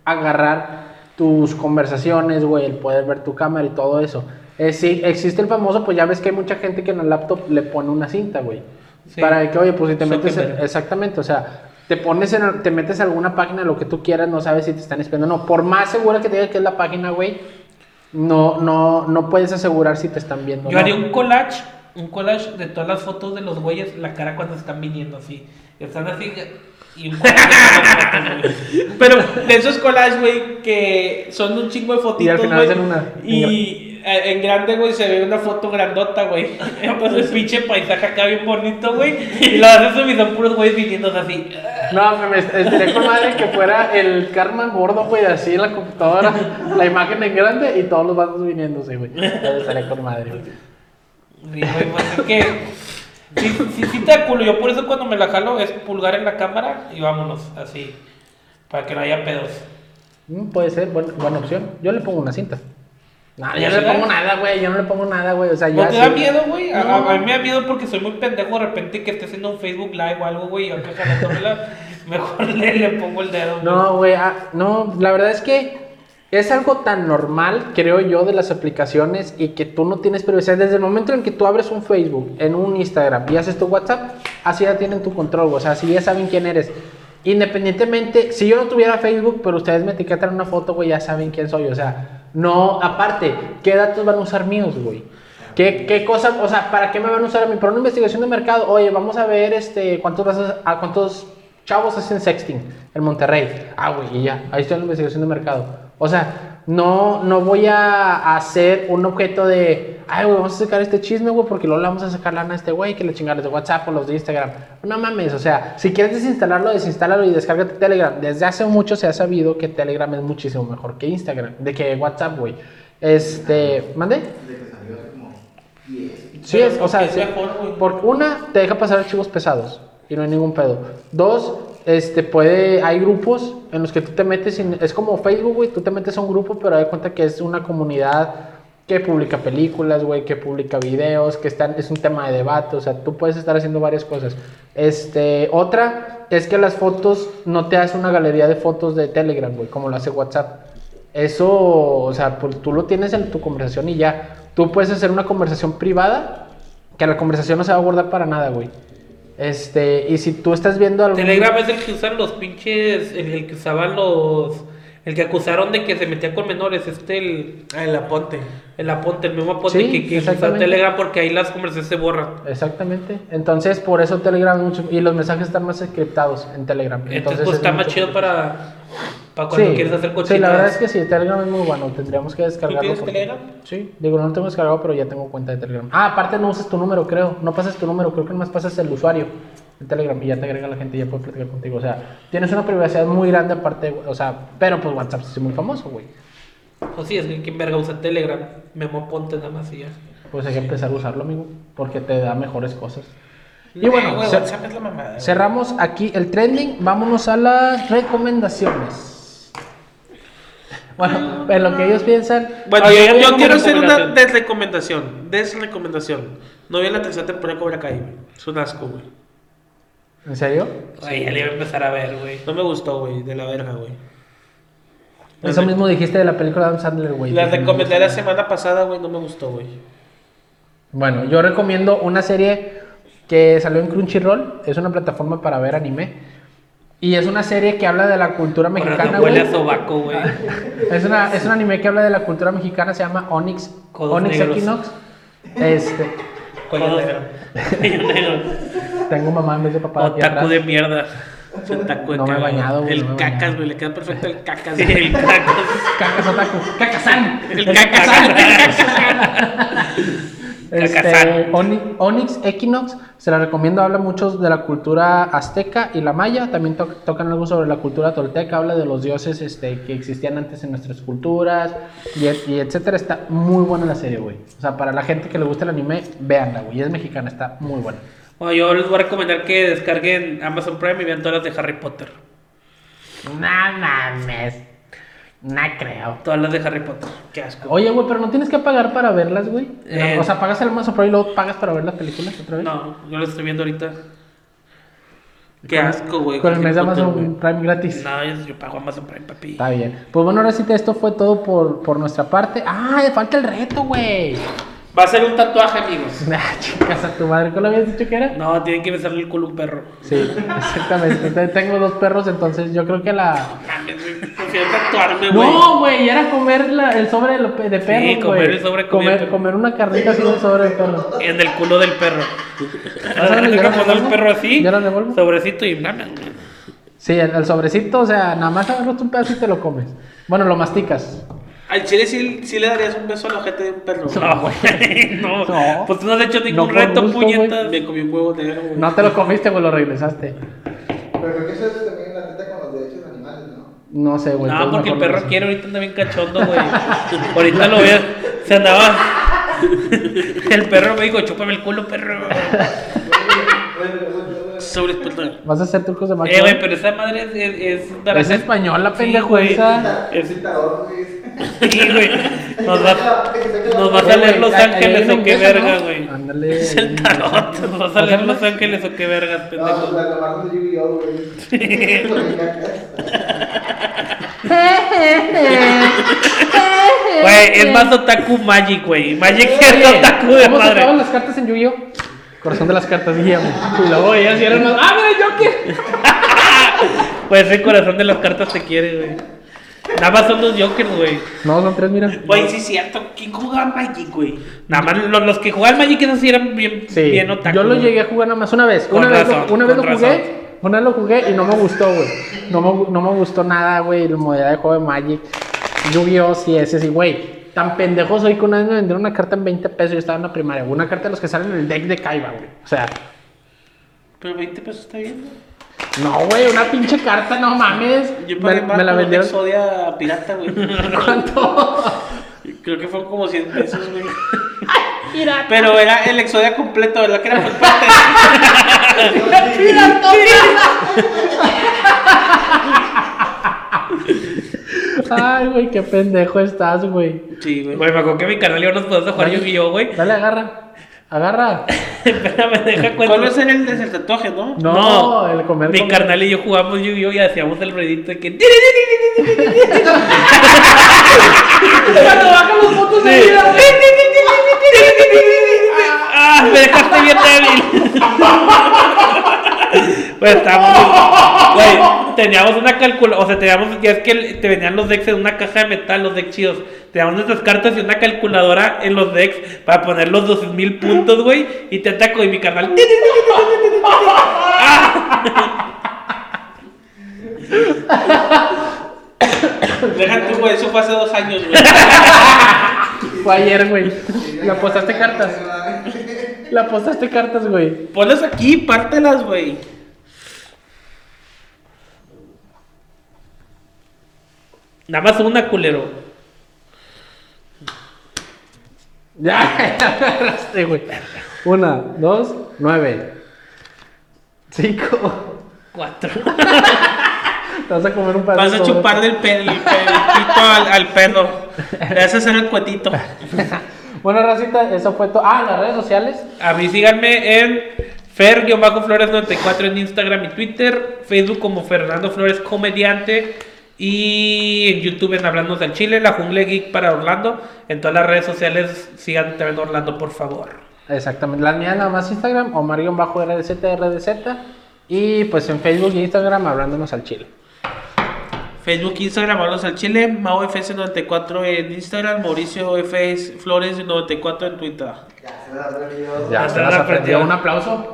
agarrar tus conversaciones, güey, el poder ver tu cámara y todo eso. Eh, sí, existe el famoso, pues ya ves que hay mucha gente que en el laptop le pone una cinta, güey.
Sí.
Para que, oye, pues si te metes, exactamente, o sea, te pones en, te metes a alguna página, lo que tú quieras, no sabes si te están espiando, no. Por más segura que te diga que es la página, güey, no, no, no puedes asegurar si te están viendo. o
Yo
no.
haría un collage, un collage de todas las fotos de los güeyes, la cara cuando están viniendo así. Están así y un collage.
Pero de esos collages, güey, que son un chingo de fotitos,
Y al final
güey,
hacen una-
Y en grande, güey, se ve una foto grandota, güey.
Entonces, pinche paisaje acá bien bonito, güey. Y lo haces y son puros güeyes viniendo así.
No, me, estaría con madre que fuera el Carmen gordo, güey, así en la computadora, la imagen en grande y todos los vatos viniéndose, güey. Eso Estaría con madre, güey.
Sí, güey, pues es que. Sí, sí, sí te culo. Yo por eso cuando me la jalo es pulgar en la cámara y vámonos, así. Para que no haya pedos.
Mm, puede ser, buena, buena opción. Yo le pongo una cinta. No, yo
¿Ya
no le pongo nada, güey, yo no le pongo nada, güey. O sea,
¿No
ya
te da miedo, güey? A,
No.
a- a mí me da miedo porque soy muy pendejo de repente que esté haciendo un Facebook Live o algo, güey. Y acá jalándomela, mejor le, le pongo el dedo. güey.
No, güey, ah, no, la verdad es que es algo tan normal, creo yo, de las aplicaciones y que tú no tienes privacidad. Desde el momento en que tú abres un Facebook, en un Instagram y haces tu WhatsApp, así ya tienen tu control, güey. o sea, así ya saben quién eres. Independientemente, si yo no tuviera Facebook, pero ustedes me etiquetan una foto, güey, ya saben quién soy. O sea, no, aparte, ¿qué datos van a usar míos, güey? ¿Qué, ¿Qué cosa, o sea, para qué me van a usar a mí? Para una investigación de mercado, oye, vamos a ver este, cuántos, a cuántos chavos hacen sexting en Monterrey. Ah, güey, y ya, ahí está la investigación de mercado. O sea, no, no voy a hacer un objeto de, ay, güey, vamos a sacar este chisme, güey, porque luego le vamos a sacar lana a este güey, que le chingaron de WhatsApp o los de Instagram. No mames, o sea, si quieres desinstalarlo, desinstálalo y descárgate Telegram. Desde hace mucho se ha sabido que Telegram es muchísimo mejor que Instagram, de que WhatsApp, güey. Este, ¿mande?
De que salió hace como 10.
Sí, es, o sea,
es
sí, porque una, te deja pasar archivos pesados y no hay ningún pedo. Dos, este, puede, hay grupos en los que tú te metes, es como Facebook, güey, tú te metes a un grupo, pero da cuenta que es una comunidad que publica películas, güey, que publica videos, que están, es un tema de debate, o sea, tú puedes estar haciendo varias cosas. Este, otra es que las fotos no te hace una galería de fotos de Telegram, güey, como lo hace WhatsApp. Eso, o sea, pues tú lo tienes en tu conversación y ya. Tú puedes hacer una conversación privada que la conversación no se va a guardar para nada, güey. Este, y si tú estás viendo algo.
Telegram es el que usan los pinches. El, el que usaban los. El que acusaron de que se metía con menores. Este, el.
Ah, el aponte.
El aponte, el mismo aponte
Sí,
que, que usa. Telegram porque ahí las conversaciones se borran.
Exactamente. Entonces, por eso Telegram mucho. Y los mensajes están más encriptados en Telegram.
Entonces, pues
es
está más chido para. Para cuando
Sí,
quieres hacer
sí,
cochinadas.
la verdad es que sí, Telegram es muy bueno. Tendríamos que descargarlo.
tienes
porque-
Telegram?
Sí, digo, no lo tengo descargado, pero ya tengo cuenta de Telegram. Ah, aparte no usas tu número, creo. No pasas tu número, creo que nomás pasas el usuario de Telegram y ya te agrega la gente y ya puede platicar contigo. O sea, tienes una privacidad muy grande aparte, o sea, pero pues WhatsApp sí es muy famoso, güey.
Pues sí, es que quien verga usa Telegram. Memo aponte nada más y ya.
Pues hay que empezar a usarlo, amigo, porque te da mejores cosas. Y
Eh,
bueno,
güey,
cer-
WhatsApp es la mamada.
cerramos aquí el trending. Vámonos a las recomendaciones. Bueno, en lo que ellos piensan.
Bueno, yo, quiero hacer una
recomendación.
desrecomendación. Desrecomendación. No vi la tercera temporada de Cobra Kai, güey. Es un asco, güey.
¿En serio?
Ay, ya le iba a empezar a ver, güey.
No me gustó, güey. De la verga, güey.
Eso mismo dijiste de la película de Adam Sandler, güey.
La
no
recomendé la semana pasada, güey. No me gustó, güey.
Bueno, yo recomiendo una serie que salió en Crunchyroll. Es una plataforma para ver anime. Y es una serie que habla de la cultura mexicana,
huele
güey.
a sobaco, güey.
Es, una, es un anime que habla de la cultura mexicana. Se llama Onyx,
Codos
Onyx
negros.
Equinox. Este,
Cuello
Todos-
negro.
Cuello negro.
tengo mamá en vez de papá.
Otaku
atrás.
de mierda.
Un taco de
No me he bañado, güey,
El
no
cacas, güey. Le queda perfecto el cacas.
Sí,
güey.
el caco.
Cacas otaku. Cacasan.
El cacas.
Este,
Cacazán.
Oni- Onyx Equinox, se la recomiendo, habla mucho de la cultura azteca y la maya, también to- tocan algo sobre la cultura tolteca, habla de los dioses este, que existían antes en nuestras culturas y, et- y etcétera, está muy buena la serie, güey. O sea, para la gente que le gusta el anime, véanla, güey, es mexicana, está muy buena.
Bueno, yo les voy a recomendar que descarguen Amazon Prime y vean todas las de Harry Potter.
No mames, no creo.
Todas las de Harry Potter.
Qué asco.
Oye, güey, pero no tienes que pagar para verlas, güey.
Eh.
O sea, pagas el Amazon Prime y luego pagas para ver las películas otra vez.
No, yo las estoy viendo ahorita.
Qué asco, güey.
Con el mes de Amazon. Prime gratis.
No, yo, yo pago Amazon Prime, papi.
Está bien. Pues bueno, ahora sí, que esto fue todo por, por nuestra parte. ¡Ah! Falta el reto, güey.
Va a ser un tatuaje, amigos.
Ah, chicas a tu madre. ¿Cómo lo habías dicho que era?
No, tienen que besarle el culo a un perro.
Sí, exactamente. Tengo dos perros, entonces yo creo que la.
Güey, Prefiero tatuarme, güey.
No, güey, era comer la- el sobre de, de perro.
Sí, comer el sobre
comer, una carnita así de sobre de perro.
En el culo del perro.
¿Vas a
Hay que
¿Ya lo
poner el perro así. Sobrecito y nada.
Sí, el, el sobrecito, o sea, nada más agarras un pedazo y te lo comes. Bueno, lo masticas.
Al chile sí, sí le darías un beso al ojete de un perro.
No, güey. No.
No.
Pues tú no has hecho ningún
No,
reto,
gusto,
puñetas.
Me comí un huevo negro, güey.
No te lo comiste, güey, lo regresaste.
Pero creo que eso es también la teta con los derechos animales, ¿no?
Sé, güey.
No, porque el perro quiere, ahorita anda bien cachondo, güey. ahorita lo veo. Se andaba. El perro me dijo, chúpame el culo, perro.
Sobre espalda.
¿Vas a hacer trucos de macho?
Eh, güey, pero esa madre es. Es, es,
Es española,
Sí,
pendejo
güey.
esa.
Es-
Citador, güey.
Sí, güey. Nos va, nos va a salir Los Ángeles o qué verga, güey.
Ándale.
Es el tarot. Nos va a salir Los Ángeles o qué vergas,
No,
pendejo.
la tomaron de Yu-Gi-Oh, güey.
Güey, es más otaku Magic, güey. Magic es otaku de
¿Cómo
madre.
las cartas en Yu-Gi-Oh? Corazón de las cartas, guíame. Y luego ellas eran más. ¡Ah, mira, Joker!
Pues el corazón de las cartas te quiere, güey. Nada más son dos Jokers, güey.
No, son tres, mira.
Güey, sí es cierto. ¿Quién jugaba Magic, güey?
Nada más los, los que jugaban Magic esos sí eran bien,
Sí.
bien otaku.
Yo lo
güey.
llegué a jugar nada más una vez.
Con
Una vez, lo, una vez lo jugué.
razón.
Una vez lo jugué y no me gustó, güey. No me, no me gustó nada, güey. La modalidad de juego de Magic. Yu-Gi-Oh! sí, ese sí, güey. Tan pendejo soy que una vez me vendieron una carta en 20 pesos. Yo estaba en la primaria. Una carta de los que salen en el deck de Kaiba, güey. O sea,
Pero 20 pesos está bien. No,
güey, una pinche carta, no mames.
Yo
me,
pagué más
me la vendieron.
Exodia pirata, güey.
¿Cuánto?
Creo que fueron como 100 pesos, güey.
Mira,
Pero era el Exodia completo, ¿verdad? Que era por parte.
mira, Ay, güey, qué pendejo estás, güey.
Sí, güey.
Güey, me acuerdo que mi canal y yo nos podemos jugar Yu-Gi-Oh, güey.
Dale, agarra. Agarra.
Espérame, deja cuento.
¿Cuál es el del tatuaje, no?
No, el comer.
Mi
comer.
carnal y yo jugamos Yu-Gi-Oh y hacíamos el ruidito de que.
Cuando bajan los puntos de vida.
¡Ah! Me dejaste bien débil. Pues estábamos. Teníamos una calculadora. O sea, teníamos. Ya es que te venían los decks en una caja de metal, los decks chidos. Teníamos nuestras cartas y una calculadora en los decks para poner los 12.000 puntos, güey. Y te ataco y mi carnal.
Déjate, güey, eso fue hace dos años, güey.
Fue ayer, güey. Le apostaste cartas. Le apostaste cartas, güey.
Ponlas aquí, pártelas, güey.
Nada más una, culero.
Ya, ya me agarraste, güey. Una, dos, nueve. Cinco.
Cuatro.
Te vas a comer un pedazo.
Vas a chuparle el, pe- el, al, al perro. Le vas a hacer el cuetito.
Bueno, Racita, eso fue todo. Ah, las redes sociales.
A mí síganme en Fer-Flores94 en Instagram y Twitter, Facebook como Fernando Flores Comediante y en YouTube en Hablando del Chile, La Jungle Geek para Orlando. En todas las redes sociales sigan también Orlando, por favor.
Exactamente. La mía nada más Instagram, Omar-RDZ, RDZ. Y pues en Facebook e Instagram hablándonos al chile.
Facebook, Instagram, Hablos al Chile, MaoFS94 en Instagram, Mauricio FS Flores 94 en Twitter.
Ya se me ha aprendido.
Ya
Ya
se las
las
aprendió.
aprendió.
Un aplauso.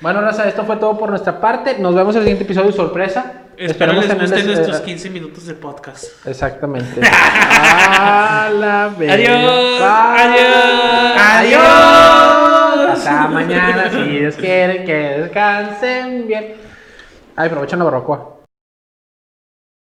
Bueno, Raza, esto fue todo por nuestra parte. Nos vemos en el siguiente episodio sorpresa.
Espero les gusten nuestros
eh,
15 minutos de podcast.
Exactamente. A la verga.
Adiós. Adiós.
Adiós. Hasta mañana, si Dios quiere que descansen bien. Ay, aprovechen la barbacoa.